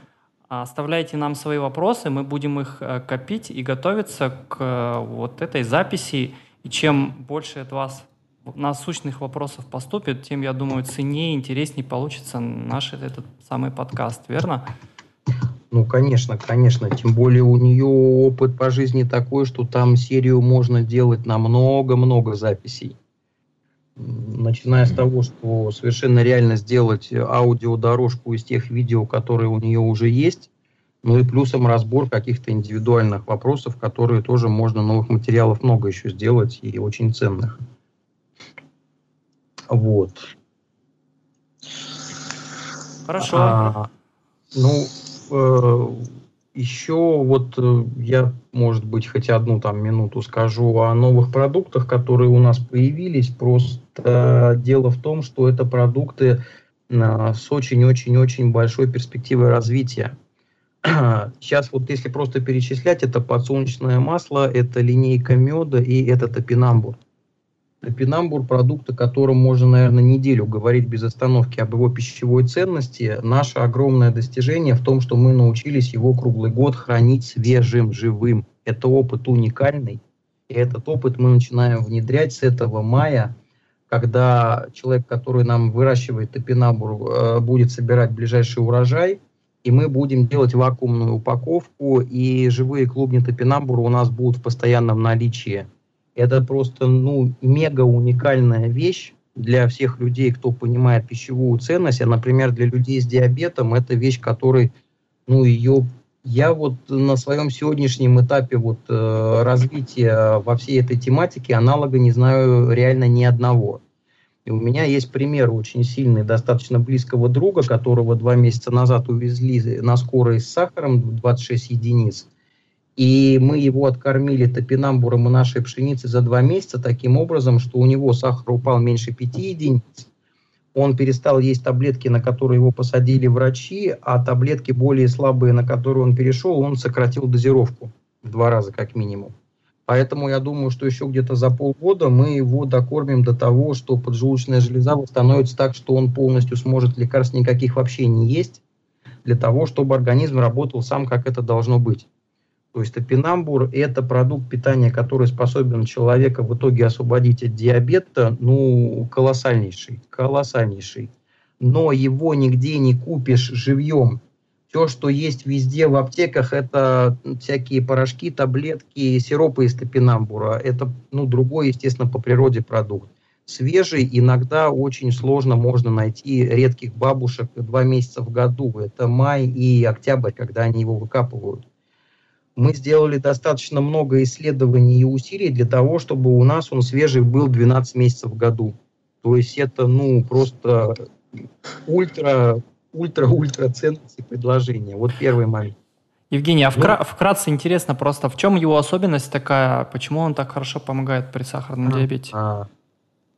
Оставляйте нам свои вопросы, мы будем их э, копить и готовиться к э, вот этой записи. И чем больше от вас насущных вопросов поступит, тем, я думаю, ценнее, интереснее получится наш этот самый подкаст, верно? Ну, конечно, конечно. Тем более у нее опыт по жизни такой, что там серию можно делать на много-много записей начиная с того, что совершенно реально сделать аудиодорожку из тех видео, которые у нее уже есть, ну и плюсом разбор каких-то индивидуальных вопросов, которые тоже можно, новых материалов много еще сделать и очень ценных. Вот. Хорошо. А, ну, э, еще вот э, я, может быть, хоть одну там минуту скажу о новых продуктах, которые у нас появились. Просто дело в том, что это продукты э, с очень-очень-очень большой перспективой развития. [clears throat] Сейчас вот если просто перечислять, это подсолнечное масло, это линейка меда и это топинамбур. Топинамбур – продукт, о котором можно, наверное, неделю говорить без остановки об его пищевой ценности. Наше огромное достижение в том, что мы научились его круглый год хранить свежим, живым. Это опыт уникальный. И этот опыт мы начинаем внедрять с этого мая, когда человек, который нам выращивает топинамбур, э, будет собирать ближайший урожай, и мы будем делать вакуумную упаковку, и живые клубни топинамбура у нас будут в постоянном наличии – это просто, ну, мега уникальная вещь для всех людей, кто понимает пищевую ценность. А, например, для людей с диабетом это вещь, которой, ну, ее я вот на своем сегодняшнем этапе вот э, развития во всей этой тематике аналога не знаю реально ни одного. И у меня есть пример очень сильный, достаточно близкого друга, которого два месяца назад увезли на скорой с сахаром 26 единиц. И мы его откормили топинамбуром и нашей пшеницы за два месяца таким образом, что у него сахар упал меньше 5 единиц. Он перестал есть таблетки, на которые его посадили врачи, а таблетки более слабые, на которые он перешел, он сократил дозировку в два раза как минимум. Поэтому я думаю, что еще где-то за полгода мы его докормим до того, что поджелудочная железа восстановится так, что он полностью сможет лекарств никаких вообще не есть, для того, чтобы организм работал сам, как это должно быть. То есть топинамбур – это продукт питания, который способен человека в итоге освободить от диабета, ну, колоссальнейший, колоссальнейший. Но его нигде не купишь живьем все, что есть везде в аптеках, это всякие порошки, таблетки, сиропы из топинамбура. Это ну, другой, естественно, по природе продукт. Свежий иногда очень сложно можно найти редких бабушек два месяца в году. Это май и октябрь, когда они его выкапывают. Мы сделали достаточно много исследований и усилий для того, чтобы у нас он свежий был 12 месяцев в году. То есть это ну просто ультра ультра-ультра ценности предложения. Вот первый момент. Евгений, а вкра- ну, вкратце интересно просто, в чем его особенность такая, почему он так хорошо помогает при сахарном а, диабете? А,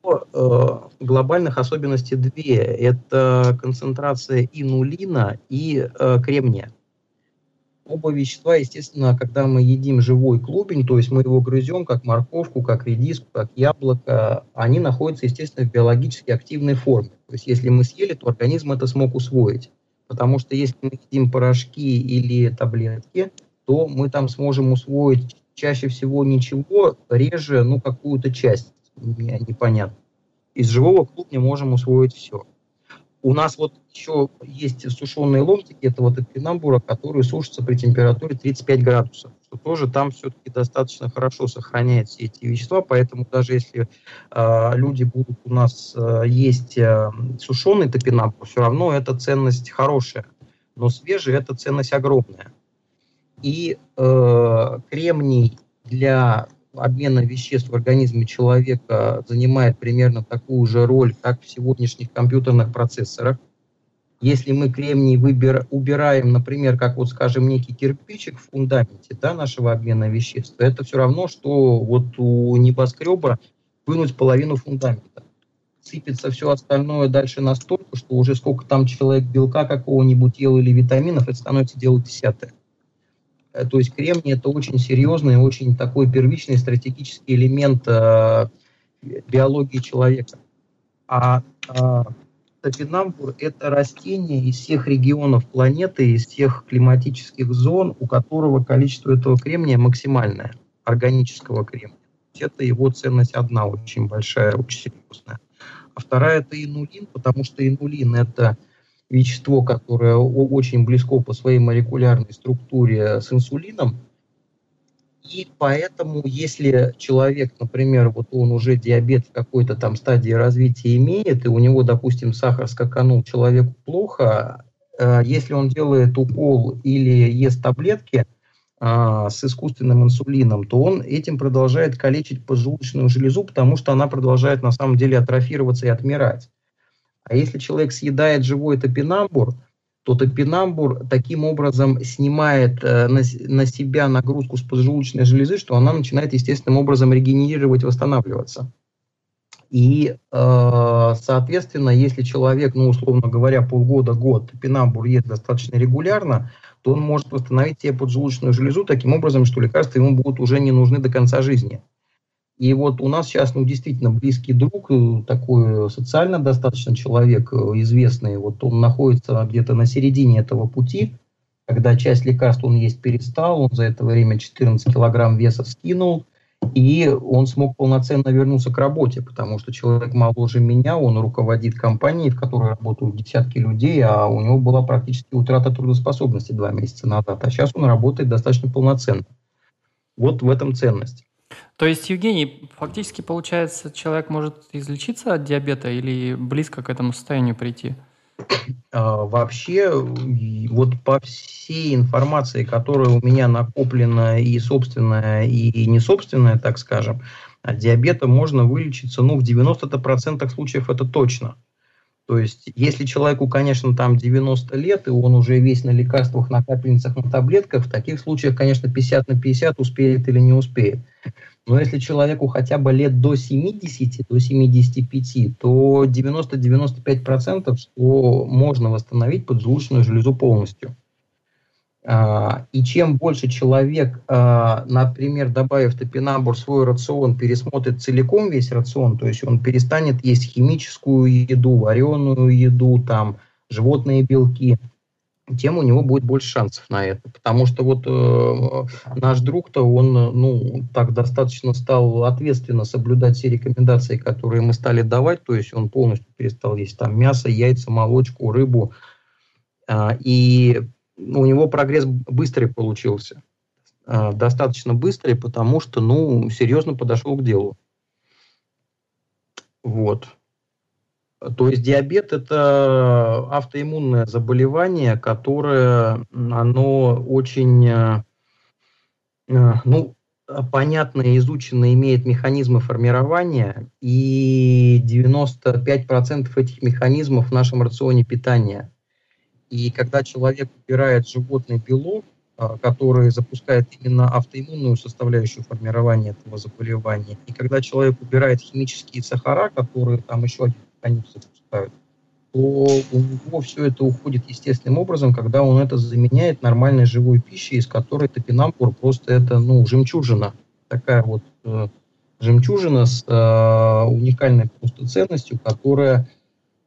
э, глобальных особенностей две. Это концентрация инулина и э, кремния оба вещества, естественно, когда мы едим живой клубень, то есть мы его грызем как морковку, как редиску, как яблоко, они находятся, естественно, в биологически активной форме. То есть если мы съели, то организм это смог усвоить. Потому что если мы едим порошки или таблетки, то мы там сможем усвоить чаще всего ничего, реже, ну, какую-то часть непонятно. Из живого клубня можем усвоить все. У нас вот еще есть сушеные ломтики этого топинамбура, которые сушатся при температуре 35 градусов, что тоже там все-таки достаточно хорошо сохраняет все эти вещества, поэтому даже если э, люди будут у нас э, есть э, сушеный топинамбур, все равно эта ценность хорошая, но свежий это ценность огромная. И э, кремний для обмена веществ в организме человека занимает примерно такую же роль, как в сегодняшних компьютерных процессорах. Если мы кремний выбир, убираем, например, как вот, скажем, некий кирпичик в фундаменте да, нашего обмена веществ, то это все равно, что вот у небоскреба вынуть половину фундамента. Сыпется все остальное дальше настолько, что уже сколько там человек белка какого-нибудь ел или витаминов, это становится дело десятое. Э, то есть кремний это очень серьезный, очень такой первичный стратегический элемент э, биологии человека. А э, топинамбур – это растение из всех регионов планеты, из всех климатических зон, у которого количество этого кремния максимальное, органического кремния. Это его ценность одна, очень большая, очень серьезная. А вторая – это инулин, потому что инулин – это вещество, которое очень близко по своей молекулярной структуре с инсулином. И поэтому, если человек, например, вот он уже диабет в какой-то там стадии развития имеет, и у него, допустим, сахар скаканул человеку плохо, э, если он делает укол или ест таблетки а, с искусственным инсулином, то он этим продолжает калечить поджелудочную железу, потому что она продолжает на самом деле атрофироваться и отмирать. А если человек съедает живой топинамбур, то топинамбур таким образом снимает э, на, на себя нагрузку с поджелудочной железы, что она начинает естественным образом регенерировать, восстанавливаться. И, э, соответственно, если человек, ну, условно говоря, полгода-год топинамбур ест достаточно регулярно, то он может восстановить себе поджелудочную железу таким образом, что лекарства ему будут уже не нужны до конца жизни. И вот у нас сейчас, ну, действительно, близкий друг, э, такой социально достаточно человек, э, известный, вот он находится где-то на середине этого пути, когда часть лекарств он есть перестал, он за это время 14 килограмм веса скинул, и он смог полноценно вернуться к работе, потому что человек моложе меня, он руководит компанией, в которой работают десятки людей, а у него была практически утрата трудоспособности два месяца назад, а сейчас он работает достаточно полноценно. Вот в этом ценность. То есть, Евгений, фактически получается, человек может излечиться от диабета или близко к этому состоянию прийти? А, вообще, вот по всей информации, которая у меня накоплена и собственная, и не собственная, так скажем, От диабета можно вылечиться, ну, в 90% случаев это точно. То есть, если человеку, конечно, там 90 лет, и он уже весь на лекарствах, на капельницах, на таблетках, в таких случаях, конечно, 50 на 50 успеет или не успеет. Но если человеку хотя бы лет до 70, до 75, то 90-95% что можно восстановить поджелудочную железу полностью. А, и чем больше человек, а, например, добавив топинамбур в свой рацион, пересмотрит целиком весь рацион, то есть он перестанет есть химическую еду, вареную еду, там, животные белки, тем у него будет больше шансов на это. Потому что вот э, наш друг-то, он, ну, так достаточно стал ответственно соблюдать все рекомендации, которые мы стали давать, то есть он полностью перестал есть там мясо, яйца, молочку, рыбу, э, и у него прогресс быстрый получился. Э, достаточно быстрый, потому что, ну, серьезно подошел к делу. Вот. То есть диабет – это автоиммунное заболевание, которое, оно очень, э, э, ну, понятно изучено имеет механизмы формирования, и 95% этих механизмов в нашем рационе питания. И когда человек убирает животный белок, э, который запускает именно автоиммунную составляющую формирования этого заболевания, и когда человек убирает химические сахара, которые там еще один они запускают, то у него все это уходит естественным образом, когда он это заменяет нормальной живой пищей, из которой топинамбур просто это, ну, жемчужина. Такая вот э, жемчужина с э, уникальной просто ценностью, которая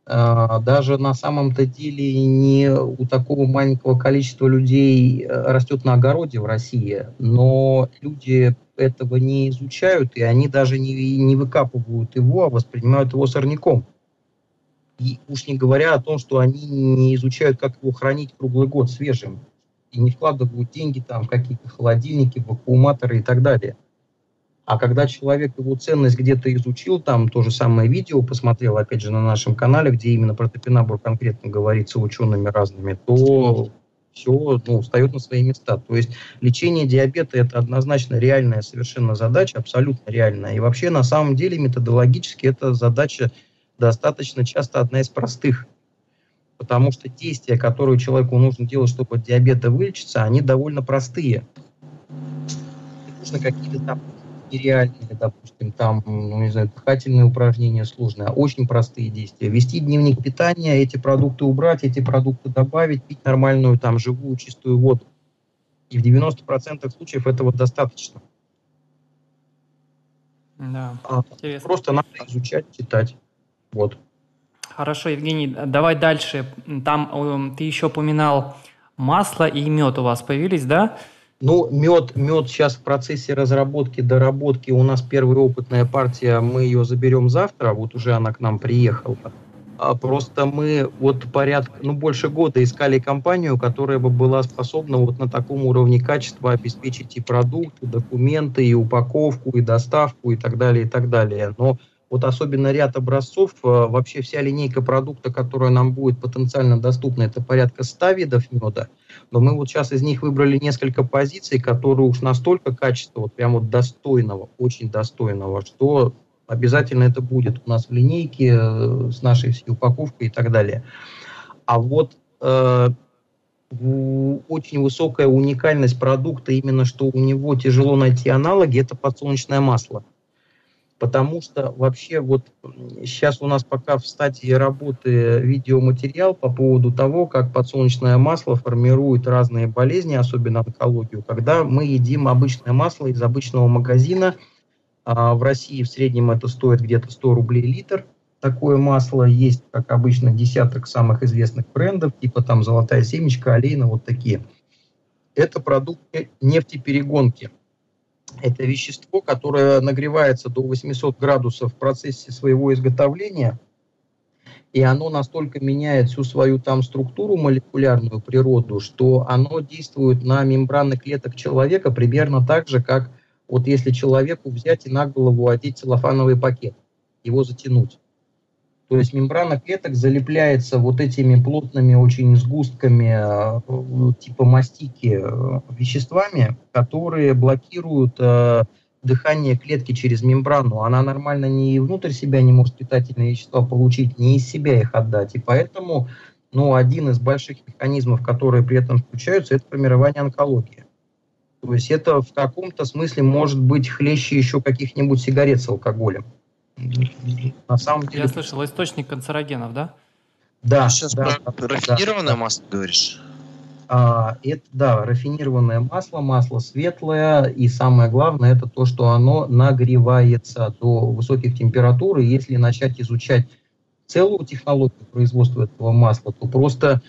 даже на самом-то деле не у такого маленького количества людей э, растет на огороде в России, но люди этого не изучают, и они даже не, не выкапывают его, а воспринимают его сорняком. И уж не говоря о том, что они не изучают, как его хранить круглый год свежим. И не вкладывают деньги там в какие-то холодильники, вакууматоры и так далее. А когда человек его ценность где-то изучил, там то же самое видео посмотрел, опять же, на нашем канале, где именно про топинабур конкретно говорится учеными разными, то все ну, встает на свои места. То есть лечение диабета – это однозначно реальная совершенно задача, абсолютно реальная. И вообще, на самом деле, методологически это задача достаточно часто одна из простых. Потому что действия, которые человеку нужно делать, чтобы от диабета вылечиться, они довольно простые. Нужно какие-то там нереальные, допустим, там, ну, не знаю, дыхательные упражнения сложные, а очень простые действия. Вести дневник питания, эти продукты убрать, эти продукты добавить, пить нормальную, там, живую, чистую воду. И в 90% случаев этого достаточно. Да, а, Просто надо изучать, читать. Вот. Хорошо, Евгений, давай дальше. Там ты еще упоминал масло и мед у вас появились, да? Ну, мед, мед сейчас в процессе разработки, доработки. У нас первая опытная партия, мы ее заберем завтра, вот уже она к нам приехала. А просто мы вот порядка, ну, больше года искали компанию, которая бы была способна вот на таком уровне качества обеспечить и продукты, документы, и упаковку, и доставку, и так далее, и так далее. Но вот особенно ряд образцов, э, вообще вся линейка продукта, которая нам будет потенциально доступна, это порядка 100 видов меда, но мы вот сейчас из них выбрали несколько позиций, которые уж настолько качество, вот прям вот достойного, очень достойного, что обязательно это будет у нас в линейке э, с нашей всей упаковкой и так далее. А вот э, очень высокая уникальность продукта, именно что у него тяжело найти аналоги, это подсолнечное масло потому что вообще вот сейчас у нас пока в стадии работы видеоматериал по поводу того, как подсолнечное масло формирует разные болезни, особенно онкологию. Когда мы едим обычное масло из обычного магазина, а в России в среднем это стоит где-то 100 рублей литр, такое масло. Есть, как обычно, десяток самых известных брендов, типа там «Золотая семечка», «Олейна», вот такие. Это продукты нефтеперегонки – это вещество, которое нагревается до 800 градусов в процессе своего изготовления, и оно настолько меняет всю свою там структуру молекулярную природу, что оно действует на мембраны клеток человека примерно так же, как вот если человеку взять и на голову одеть целлофановый пакет, его затянуть. То есть мембрана клеток залепляется вот этими плотными очень сгустками э, типа мастики э, веществами, которые блокируют э, дыхание клетки через мембрану, она нормально не внутрь себя не может питательные вещества получить, не из себя их отдать. И поэтому ну, один из больших механизмов, которые при этом включаются, это формирование онкологии. То есть это в каком-то смысле может быть хлеще еще каких-нибудь сигарет с алкоголем. На самом деле... Я слышал, источник канцерогенов, да? Да. Сейчас да, про да, рафинированное да. масло говоришь? А, это, да, рафинированное масло, масло светлое, и самое главное, это то, что оно нагревается до высоких температур, и если начать изучать целую технологию производства этого масла, то просто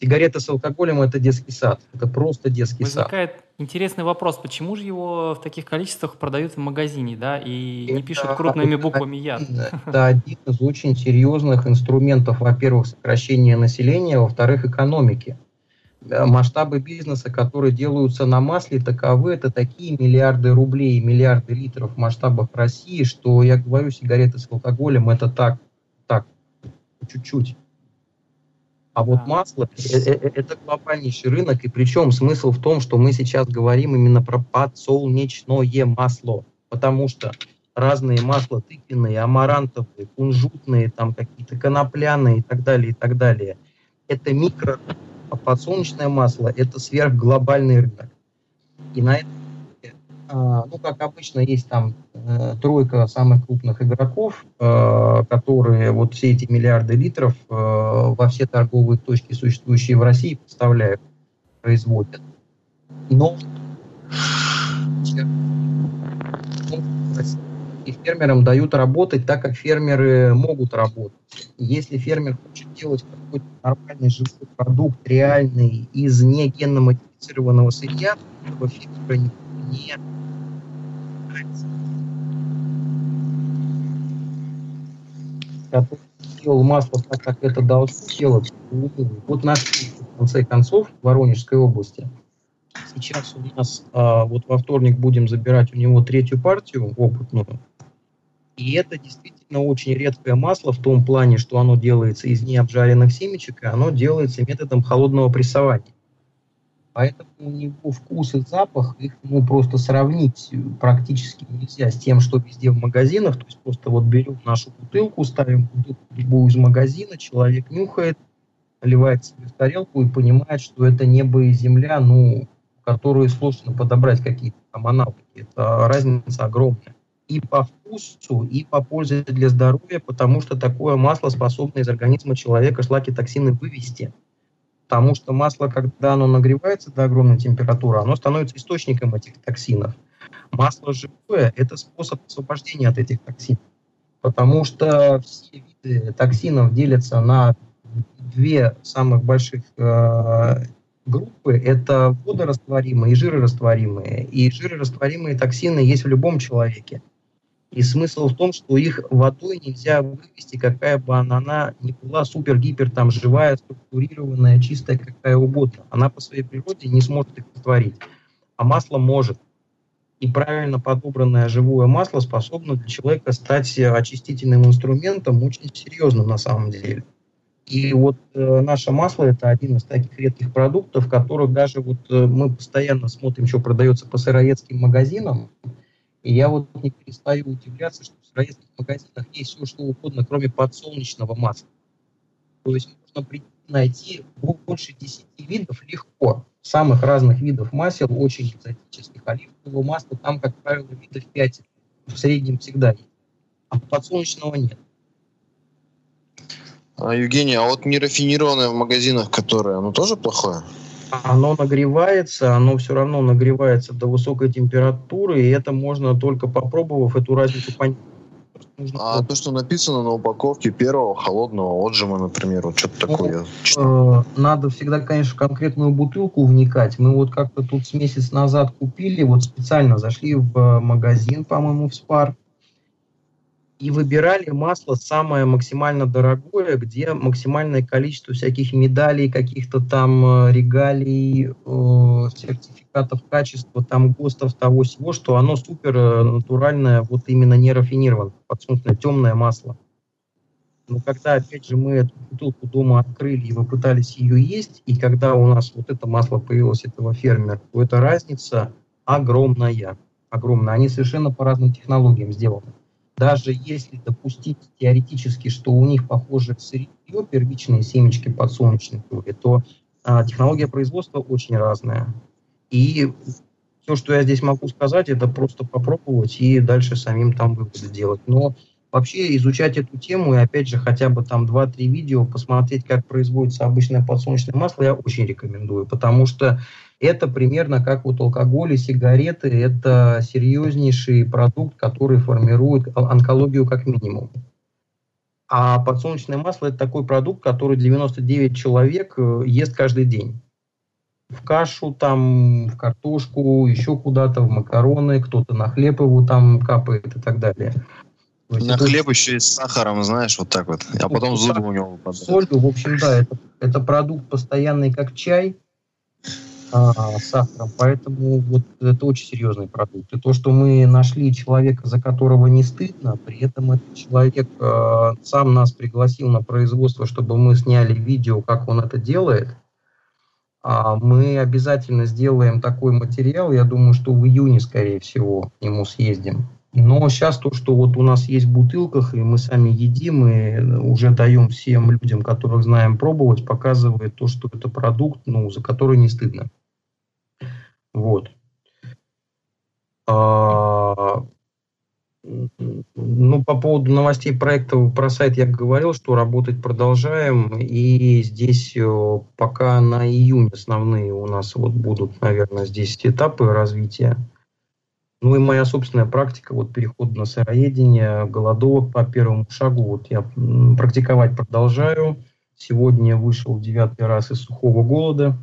сигарета с алкоголем – это детский сад, это просто детский Возникает сад. интересный вопрос, почему же его в таких количествах продают в магазине, да, и это, не пишут крупными буквами «яд»? Это один из очень серьезных инструментов, во-первых, сокращения населения, во-вторых, экономики масштабы бизнеса, которые делаются на масле, таковы, это такие миллиарды рублей, миллиарды литров в масштабах России, что я говорю, сигареты с алкоголем это так, так, чуть-чуть. А вот масло э, э, э, это глобальнейший рынок, и причем смысл в том, что мы сейчас говорим именно про подсолнечное масло, потому что разные масла тыквенные, амарантовые, кунжутные, там какие-то конопляные и так далее, и так далее. Это микро а подсолнечное масло – это сверхглобальный рынок. И на этом, а, ну, как обычно, есть там э, тройка самых крупных игроков, э, которые вот все эти миллиарды литров э, во все торговые точки, существующие в России, поставляют, производят. Но и фермерам дают работать так, как фермеры могут работать. Если фермер хочет делать какой-то нормальный живой продукт, реальный, из не генно модифицированного сырья, этого фермера не, не делал масло так, как это должно делать. Вот наш в конце концов в Воронежской области. Сейчас у нас а, вот во вторник будем забирать у него третью партию опытную. И это действительно очень редкое масло в том плане, что оно делается из необжаренных семечек, и оно делается методом холодного прессования. Поэтому у него вкус и запах, их ну, просто сравнить практически нельзя с тем, что везде в магазинах. То есть просто вот берем нашу бутылку, ставим бутылку любую из магазина, человек нюхает, наливает себе в тарелку и понимает, что это небо и земля, ну, которые сложно подобрать какие-то там аналоги. Это разница огромная и по вкусу, и по пользе для здоровья, потому что такое масло способно из организма человека шлаки токсины вывести. Потому что масло, когда оно нагревается до огромной температуры, оно становится источником этих токсинов. Масло живое – это способ освобождения от этих токсинов. Потому что все виды токсинов делятся на две самых больших э, группы – это водорастворимые и жирорастворимые. И жирорастворимые токсины есть в любом человеке. И смысл в том, что их водой нельзя вывести, какая бы она, она ни была супер-гипер там живая, структурированная, чистая, какая угодно. Она по своей природе не сможет их растворить. А масло может. И правильно подобранное живое масло способно для человека стать очистительным инструментом очень серьезным на самом деле. И вот э, наше масло это один из таких редких продуктов, которых даже вот э, мы постоянно смотрим, что продается по сыроедским магазинам. И я вот не перестаю удивляться, что в сыроедских магазинах есть все, что угодно, кроме подсолнечного масла. То есть можно найти больше 10 видов легко. Самых разных видов масел, очень экзотических. Оливкового масла там, как правило, видов 5 в среднем всегда есть. А подсолнечного нет. А, Евгений, а вот нерафинированное в магазинах, которое, оно тоже плохое? Оно нагревается, оно все равно нагревается до высокой температуры, и это можно только попробовав эту разницу понять. А то, что написано на упаковке первого холодного отжима, например, вот что-то ну, такое. Э, надо всегда, конечно, конкретную бутылку вникать. Мы вот как-то тут с месяц назад купили, вот специально зашли в магазин, по-моему, в Спар, и выбирали масло самое максимально дорогое, где максимальное количество всяких медалей, каких-то там э, регалий, э, сертификатов качества, там ГОСТов, того всего, что оно супер э, натуральное, вот именно не рафинированное, подсолнечное, темное масло. Но когда, опять же, мы эту бутылку дома открыли и попытались ее есть, и когда у нас вот это масло появилось, этого фермера, то эта разница огромная. огромное, они совершенно по разным технологиям сделаны. Даже если допустить теоретически, что у них похоже сырье, первичные семечки подсолнечной крови, то а, технология производства очень разная. И все, что я здесь могу сказать, это просто попробовать и дальше самим там выводы делать. Но вообще изучать эту тему и опять же хотя бы там 2-3 видео, посмотреть, как производится обычное подсолнечное масло, я очень рекомендую, потому что это примерно как вот алкоголь и сигареты, это серьезнейший продукт, который формирует онкологию как минимум. А подсолнечное масло – это такой продукт, который 99 человек э, ест каждый день в кашу, там, в картошку, еще куда-то, в макароны, кто-то на хлеб его там капает и так далее. на это... хлеб еще и с сахаром, знаешь, вот так вот. А потом ну, зубы у него выпадают. Солью, в общем, да, это, это продукт постоянный, как чай, а, сахаром. Поэтому вот это очень серьезный продукт. И то, что мы нашли человека, за которого не стыдно, при этом этот человек а, сам нас пригласил на производство, чтобы мы сняли видео, как он это делает – а, мы обязательно сделаем такой материал. Я думаю, что в июне, скорее всего, к нему съездим. Но сейчас то, что вот у нас есть в бутылках, и мы сами едим, и уже даем всем людям, которых знаем, пробовать, показывает то, что это продукт, ну, за который не стыдно. Вот. А, ну, по поводу новостей проекта про сайт я говорил, что работать продолжаем. И здесь э, пока на июнь основные у нас вот будут, наверное, здесь этапы развития. Ну и моя собственная практика, вот переход на сыроедение, голодовок по первому шагу, вот я практиковать продолжаю. Сегодня вышел девятый раз из сухого голода,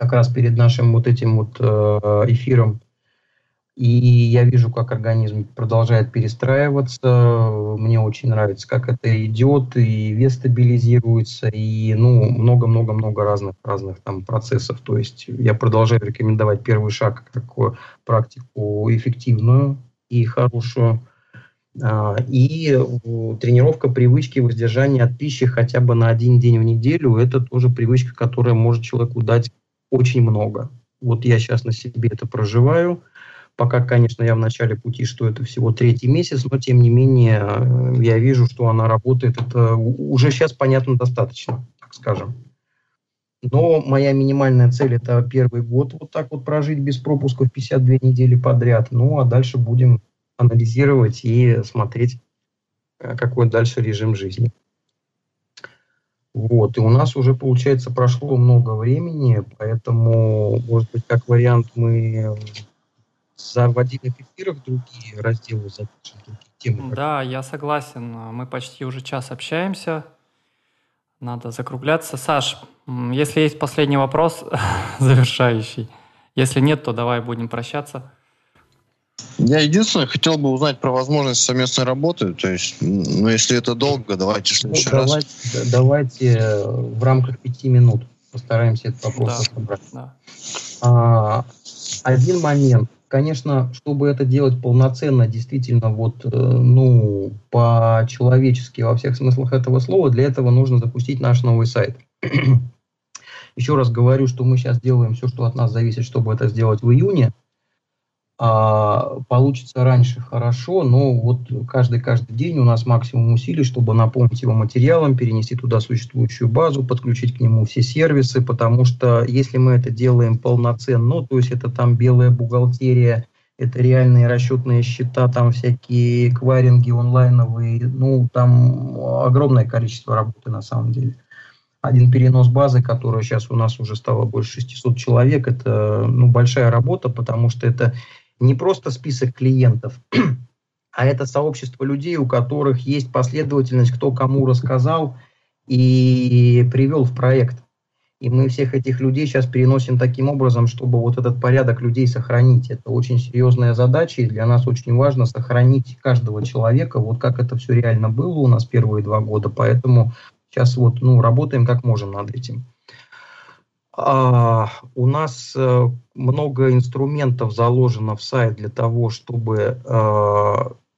как раз перед нашим вот этим вот э, эфиром и я вижу, как организм продолжает перестраиваться. Мне очень нравится, как это идет, и вес стабилизируется, и ну много-много-много разных разных там процессов. То есть я продолжаю рекомендовать первый шаг как практику эффективную и хорошую. А, и тренировка привычки воздержания от пищи хотя бы на один день в неделю – это тоже привычка, которая может человеку дать очень много. Вот я сейчас на себе это проживаю – Пока, конечно, я в начале пути, что это всего третий месяц, но тем не менее э, я вижу, что она работает. Это уже сейчас понятно достаточно, так скажем. Но моя минимальная цель это первый год вот так вот прожить без пропусков 52 недели подряд. Ну а дальше будем анализировать и смотреть, э, какой дальше режим жизни. Вот, и у нас уже, получается, прошло много времени, поэтому, может быть, как вариант, мы за в эфирах другие разделы запишем, другие темы. Да, я согласен. Мы почти уже час общаемся. Надо закругляться. Саш, если есть последний вопрос, [laughs] завершающий. Если нет, то давай будем прощаться. Я единственное хотел бы узнать про возможность совместной работы. То есть, ну, если это долго, давайте в следующий ну, давайте, раз. Давайте э, в рамках пяти минут постараемся этот вопрос да, собрать. Да. А, один момент конечно, чтобы это делать полноценно, действительно, вот, э, ну, по-человечески во всех смыслах этого слова, для этого нужно запустить наш новый сайт. [clears throat] Еще раз говорю, что мы сейчас делаем все, что от нас зависит, чтобы это сделать в июне. А, получится раньше хорошо, но вот каждый-каждый день у нас максимум усилий, чтобы наполнить его материалом, перенести туда существующую базу, подключить к нему все сервисы, потому что если мы это делаем полноценно, то есть это там белая бухгалтерия, это реальные расчетные счета, там всякие кваринги онлайновые, ну, там огромное количество работы на самом деле. Один перенос базы, которая сейчас у нас уже стало больше 600 человек, это ну, большая работа, потому что это не просто список клиентов, [clears throat] а это сообщество людей, у которых есть последовательность, кто кому рассказал и привел в проект. И мы всех этих людей сейчас переносим таким образом, чтобы вот этот порядок людей сохранить. Это очень серьезная задача, и для нас очень важно сохранить каждого человека, вот как это все реально было у нас первые два года. Поэтому сейчас вот ну, работаем как можем над этим. А, у нас э, много инструментов заложено в сайт для того, чтобы э,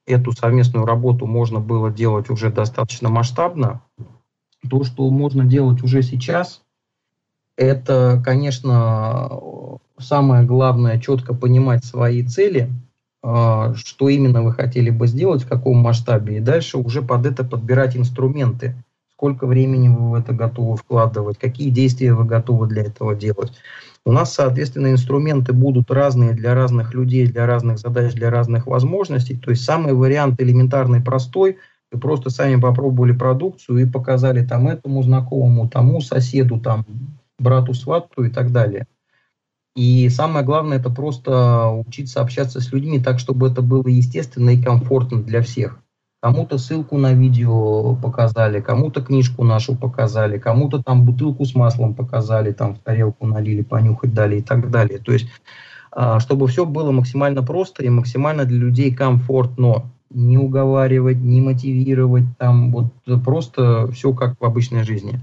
эту совместную работу можно было делать уже достаточно масштабно. То, что можно делать уже сейчас, это, конечно, самое главное четко понимать свои цели, а, что именно вы хотели бы сделать, в каком масштабе, и дальше уже под это подбирать инструменты. Сколько времени вы в это готовы вкладывать, какие действия вы готовы для этого делать. У нас, соответственно, инструменты будут разные для разных людей, для разных задач, для разных возможностей. То есть самый вариант элементарный, простой – вы просто сами попробовали продукцию и показали там этому знакомому, тому соседу, там, брату, свату и так далее. И самое главное, это просто учиться общаться с людьми так, чтобы это было естественно и комфортно для всех. Кому-то ссылку на видео показали, кому-то книжку нашу показали, кому-то там бутылку с маслом показали, там в тарелку налили, понюхать дали и так далее. То есть, а, чтобы все было максимально просто и максимально для людей комфортно не уговаривать, не мотивировать, там вот просто все как в обычной жизни.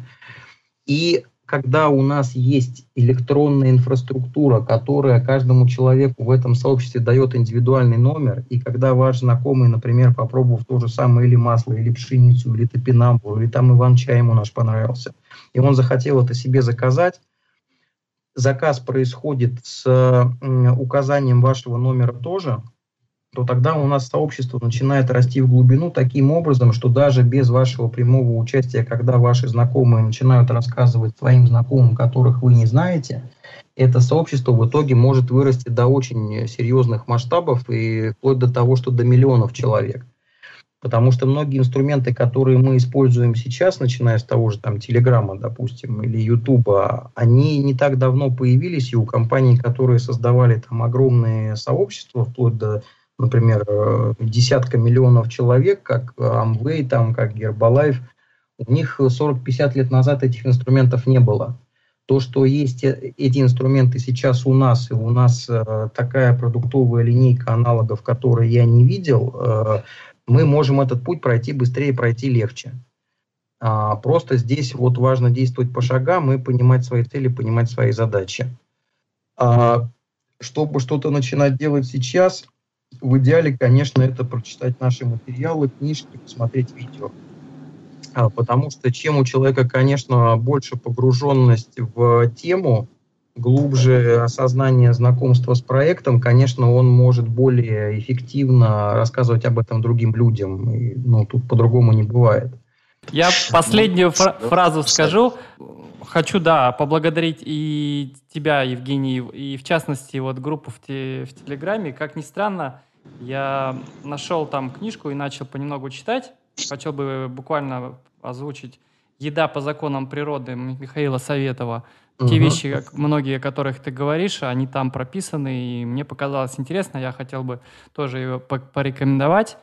И когда у нас есть электронная инфраструктура, которая каждому человеку в этом сообществе дает индивидуальный номер, и когда ваш знакомый, например, попробовав то же самое или масло, или пшеницу, или топинамбур, или там иван-чай ему наш понравился, и он захотел это себе заказать, заказ происходит с указанием вашего номера тоже – то тогда у нас сообщество начинает расти в глубину таким образом, что даже без вашего прямого участия, когда ваши знакомые начинают рассказывать своим знакомым, которых вы не знаете, это сообщество в итоге может вырасти до очень серьезных масштабов и вплоть до того, что до миллионов человек. Потому что многие инструменты, которые мы используем сейчас, начиная с того же там Телеграма, допустим, или Ютуба, они не так давно появились, и у компаний, которые создавали там огромные сообщества, вплоть до например, э, десятка миллионов человек, как Amway, там, как Herbalife, у них 40-50 лет назад этих инструментов не было. То, что есть э, эти инструменты сейчас у нас, и у нас э, такая продуктовая линейка аналогов, которые я не видел, э, мы можем этот путь пройти быстрее, пройти легче. А, просто здесь вот важно действовать по шагам и понимать свои цели, понимать свои задачи. А, чтобы что-то начинать делать сейчас, в идеале, конечно, это прочитать наши материалы, книжки, посмотреть видео. А, потому что чем у человека, конечно, больше погруженность в тему, глубже осознание знакомства с проектом, конечно, он может более эффективно рассказывать об этом другим людям. И, ну, тут по-другому не бывает. Я последнюю фра- фразу скажу. Хочу, да, поблагодарить и тебя, Евгений, и в частности вот группу в, те, в Телеграме. Как ни странно, я нашел там книжку и начал понемногу читать. Хотел бы буквально озвучить «Еда по законам природы» Михаила Советова. Те угу. вещи, как многие, о которых ты говоришь, они там прописаны, и мне показалось интересно. Я хотел бы тоже ее порекомендовать.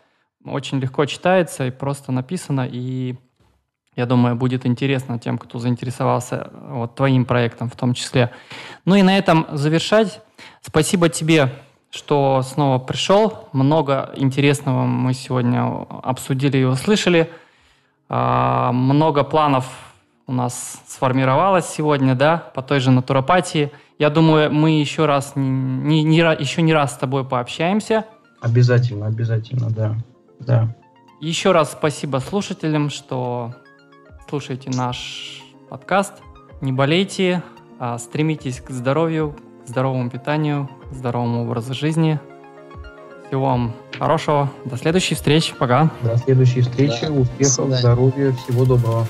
Очень легко читается и просто написано, и я думаю, будет интересно тем, кто заинтересовался вот твоим проектом в том числе. Ну и на этом завершать. Спасибо тебе что снова пришел. Много интересного мы сегодня обсудили и услышали. А, много планов у нас сформировалось сегодня, да, по той же натуропатии. Я думаю, мы еще раз, не, не, не, еще не раз с тобой пообщаемся. Обязательно, обязательно, да. да. Еще раз спасибо слушателям, что слушаете наш подкаст. Не болейте, а стремитесь к здоровью, к здоровому питанию, здоровому образу жизни. Всего вам хорошего. До следующей встречи. Пока. До следующей встречи. Да. Успехов, здоровья, всего доброго.